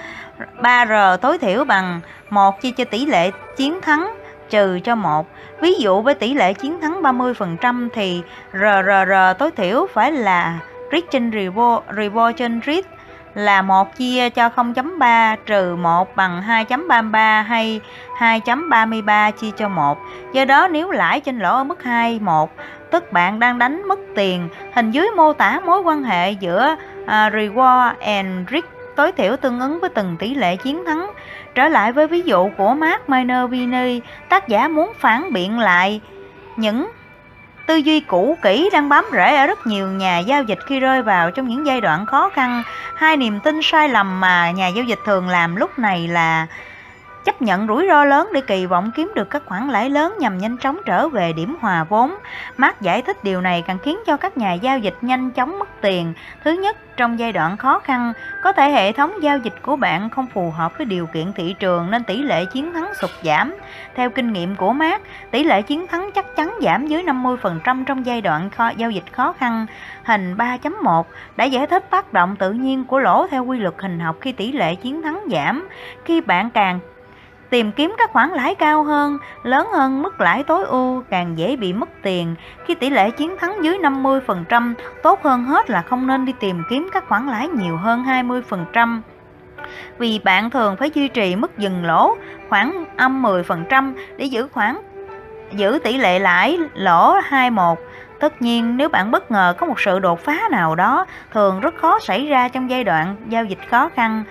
3R tối thiểu bằng 1 chia cho tỷ lệ chiến thắng trừ cho 1 ví dụ với tỷ lệ chiến thắng 30% thì RRR tối thiểu phải là risk trên reward, reward trên risk là 1 chia cho 0.3 trừ 1 bằng 2.33 hay 2.33 chia cho 1. Do đó nếu lãi trên lỗ ở mức 2, 1 tức bạn đang đánh mất tiền. Hình dưới mô tả mối quan hệ giữa uh, reward and risk tối thiểu tương ứng với từng tỷ lệ chiến thắng. Trở lại với ví dụ của Mark Minervini, tác giả muốn phản biện lại những tư duy cũ kỹ đang bám rễ ở rất nhiều nhà giao dịch khi rơi vào trong những giai đoạn khó khăn. Hai niềm tin sai lầm mà nhà giao dịch thường làm lúc này là chấp nhận rủi ro lớn để kỳ vọng kiếm được các khoản lãi lớn nhằm nhanh chóng trở về điểm hòa vốn. Mark giải thích điều này càng khiến cho các nhà giao dịch nhanh chóng mất tiền. Thứ nhất, trong giai đoạn khó khăn, có thể hệ thống giao dịch của bạn không phù hợp với điều kiện thị trường nên tỷ lệ chiến thắng sụt giảm. Theo kinh nghiệm của Mark, tỷ lệ chiến thắng chắc chắn giảm dưới 50% trong giai đoạn kho, giao dịch khó khăn. Hình 3.1 đã giải thích tác động tự nhiên của lỗ theo quy luật hình học khi tỷ lệ chiến thắng giảm. Khi bạn càng tìm kiếm các khoản lãi cao hơn, lớn hơn mức lãi tối ưu càng dễ bị mất tiền. Khi tỷ lệ chiến thắng dưới 50%, tốt hơn hết là không nên đi tìm kiếm các khoản lãi nhiều hơn 20%. Vì bạn thường phải duy trì mức dừng lỗ khoảng âm 10% để giữ khoản giữ tỷ lệ lãi lỗ 21. Tất nhiên, nếu bạn bất ngờ có một sự đột phá nào đó, thường rất khó xảy ra trong giai đoạn giao dịch khó khăn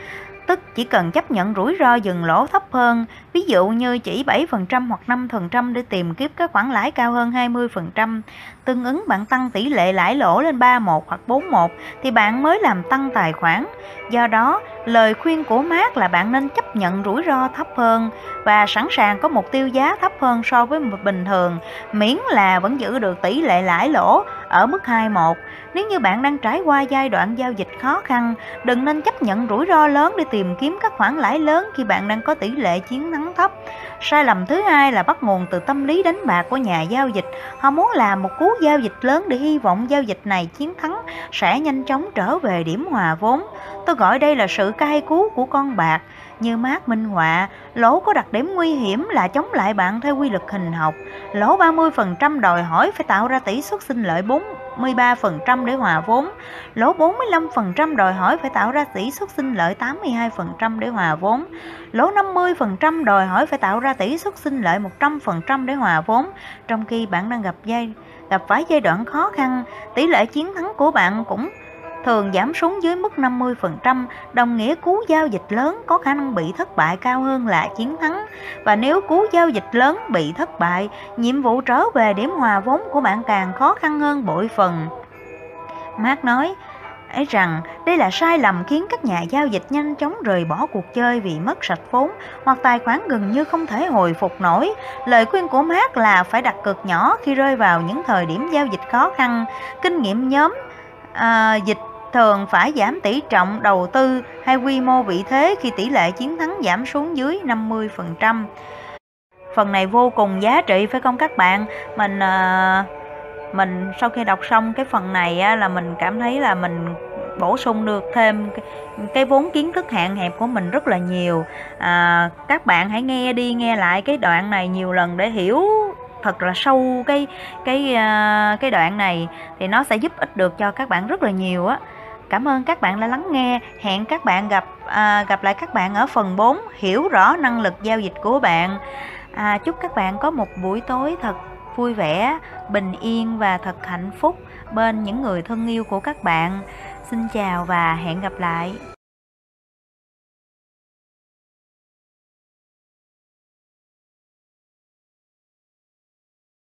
tức chỉ cần chấp nhận rủi ro dừng lỗ thấp hơn, ví dụ như chỉ 7% hoặc 5% để tìm kiếm các khoản lãi cao hơn 20%, tương ứng bạn tăng tỷ lệ lãi lỗ lên 31 hoặc 41 thì bạn mới làm tăng tài khoản. Do đó, lời khuyên của Mark là bạn nên chấp nhận rủi ro thấp hơn và sẵn sàng có mục tiêu giá thấp hơn so với bình thường, miễn là vẫn giữ được tỷ lệ lãi lỗ ở mức 21. Nếu như bạn đang trải qua giai đoạn giao dịch khó khăn, đừng nên chấp nhận rủi ro lớn để tìm kiếm các khoản lãi lớn khi bạn đang có tỷ lệ chiến thắng thấp. Sai lầm thứ hai là bắt nguồn từ tâm lý đánh bạc của nhà giao dịch. Họ muốn làm một cú giao dịch lớn để hy vọng giao dịch này chiến thắng sẽ nhanh chóng trở về điểm hòa vốn. Tôi gọi đây là sự cay cú của con bạc. Như mát minh họa, lỗ có đặc điểm nguy hiểm là chống lại bạn theo quy luật hình học. Lỗ 30% đòi hỏi phải tạo ra tỷ suất sinh lợi 43% để hòa vốn. Lỗ 45% đòi hỏi phải tạo ra tỷ suất sinh lợi 82% để hòa vốn. Lỗ 50% đòi hỏi phải tạo ra tỷ suất sinh lợi 100% để hòa vốn. Trong khi bạn đang gặp giai gặp phải giai đoạn khó khăn, tỷ lệ chiến thắng của bạn cũng thường giảm xuống dưới mức 50%, đồng nghĩa cú giao dịch lớn có khả năng bị thất bại cao hơn là chiến thắng. Và nếu cú giao dịch lớn bị thất bại, nhiệm vụ trở về điểm hòa vốn của bạn càng khó khăn hơn bội phần. Mark nói, ấy rằng đây là sai lầm khiến các nhà giao dịch nhanh chóng rời bỏ cuộc chơi vì mất sạch vốn hoặc tài khoản gần như không thể hồi phục nổi. Lời khuyên của Mark là phải đặt cược nhỏ khi rơi vào những thời điểm giao dịch khó khăn. Kinh nghiệm nhóm à, dịch thường phải giảm tỷ trọng đầu tư hay quy mô vị thế khi tỷ lệ chiến thắng giảm xuống dưới 50%. Phần này vô cùng giá trị phải không các bạn? Mình ờ, mình sau khi đọc xong cái phần này á, là mình cảm thấy là mình bổ sung được thêm cái, cái vốn kiến thức hạn hẹp của mình rất là nhiều à, các bạn hãy nghe đi nghe lại cái đoạn này nhiều lần để hiểu thật là sâu cái cái ờ, cái đoạn này thì nó sẽ giúp ích được cho các bạn rất là nhiều á Cảm ơn các bạn đã lắng nghe. Hẹn các bạn gặp à, gặp lại các bạn ở phần 4 hiểu rõ năng lực giao dịch của bạn. À, chúc các bạn có một buổi tối thật vui vẻ, bình yên và thật hạnh phúc bên những người thân yêu của các bạn. Xin chào và hẹn gặp lại.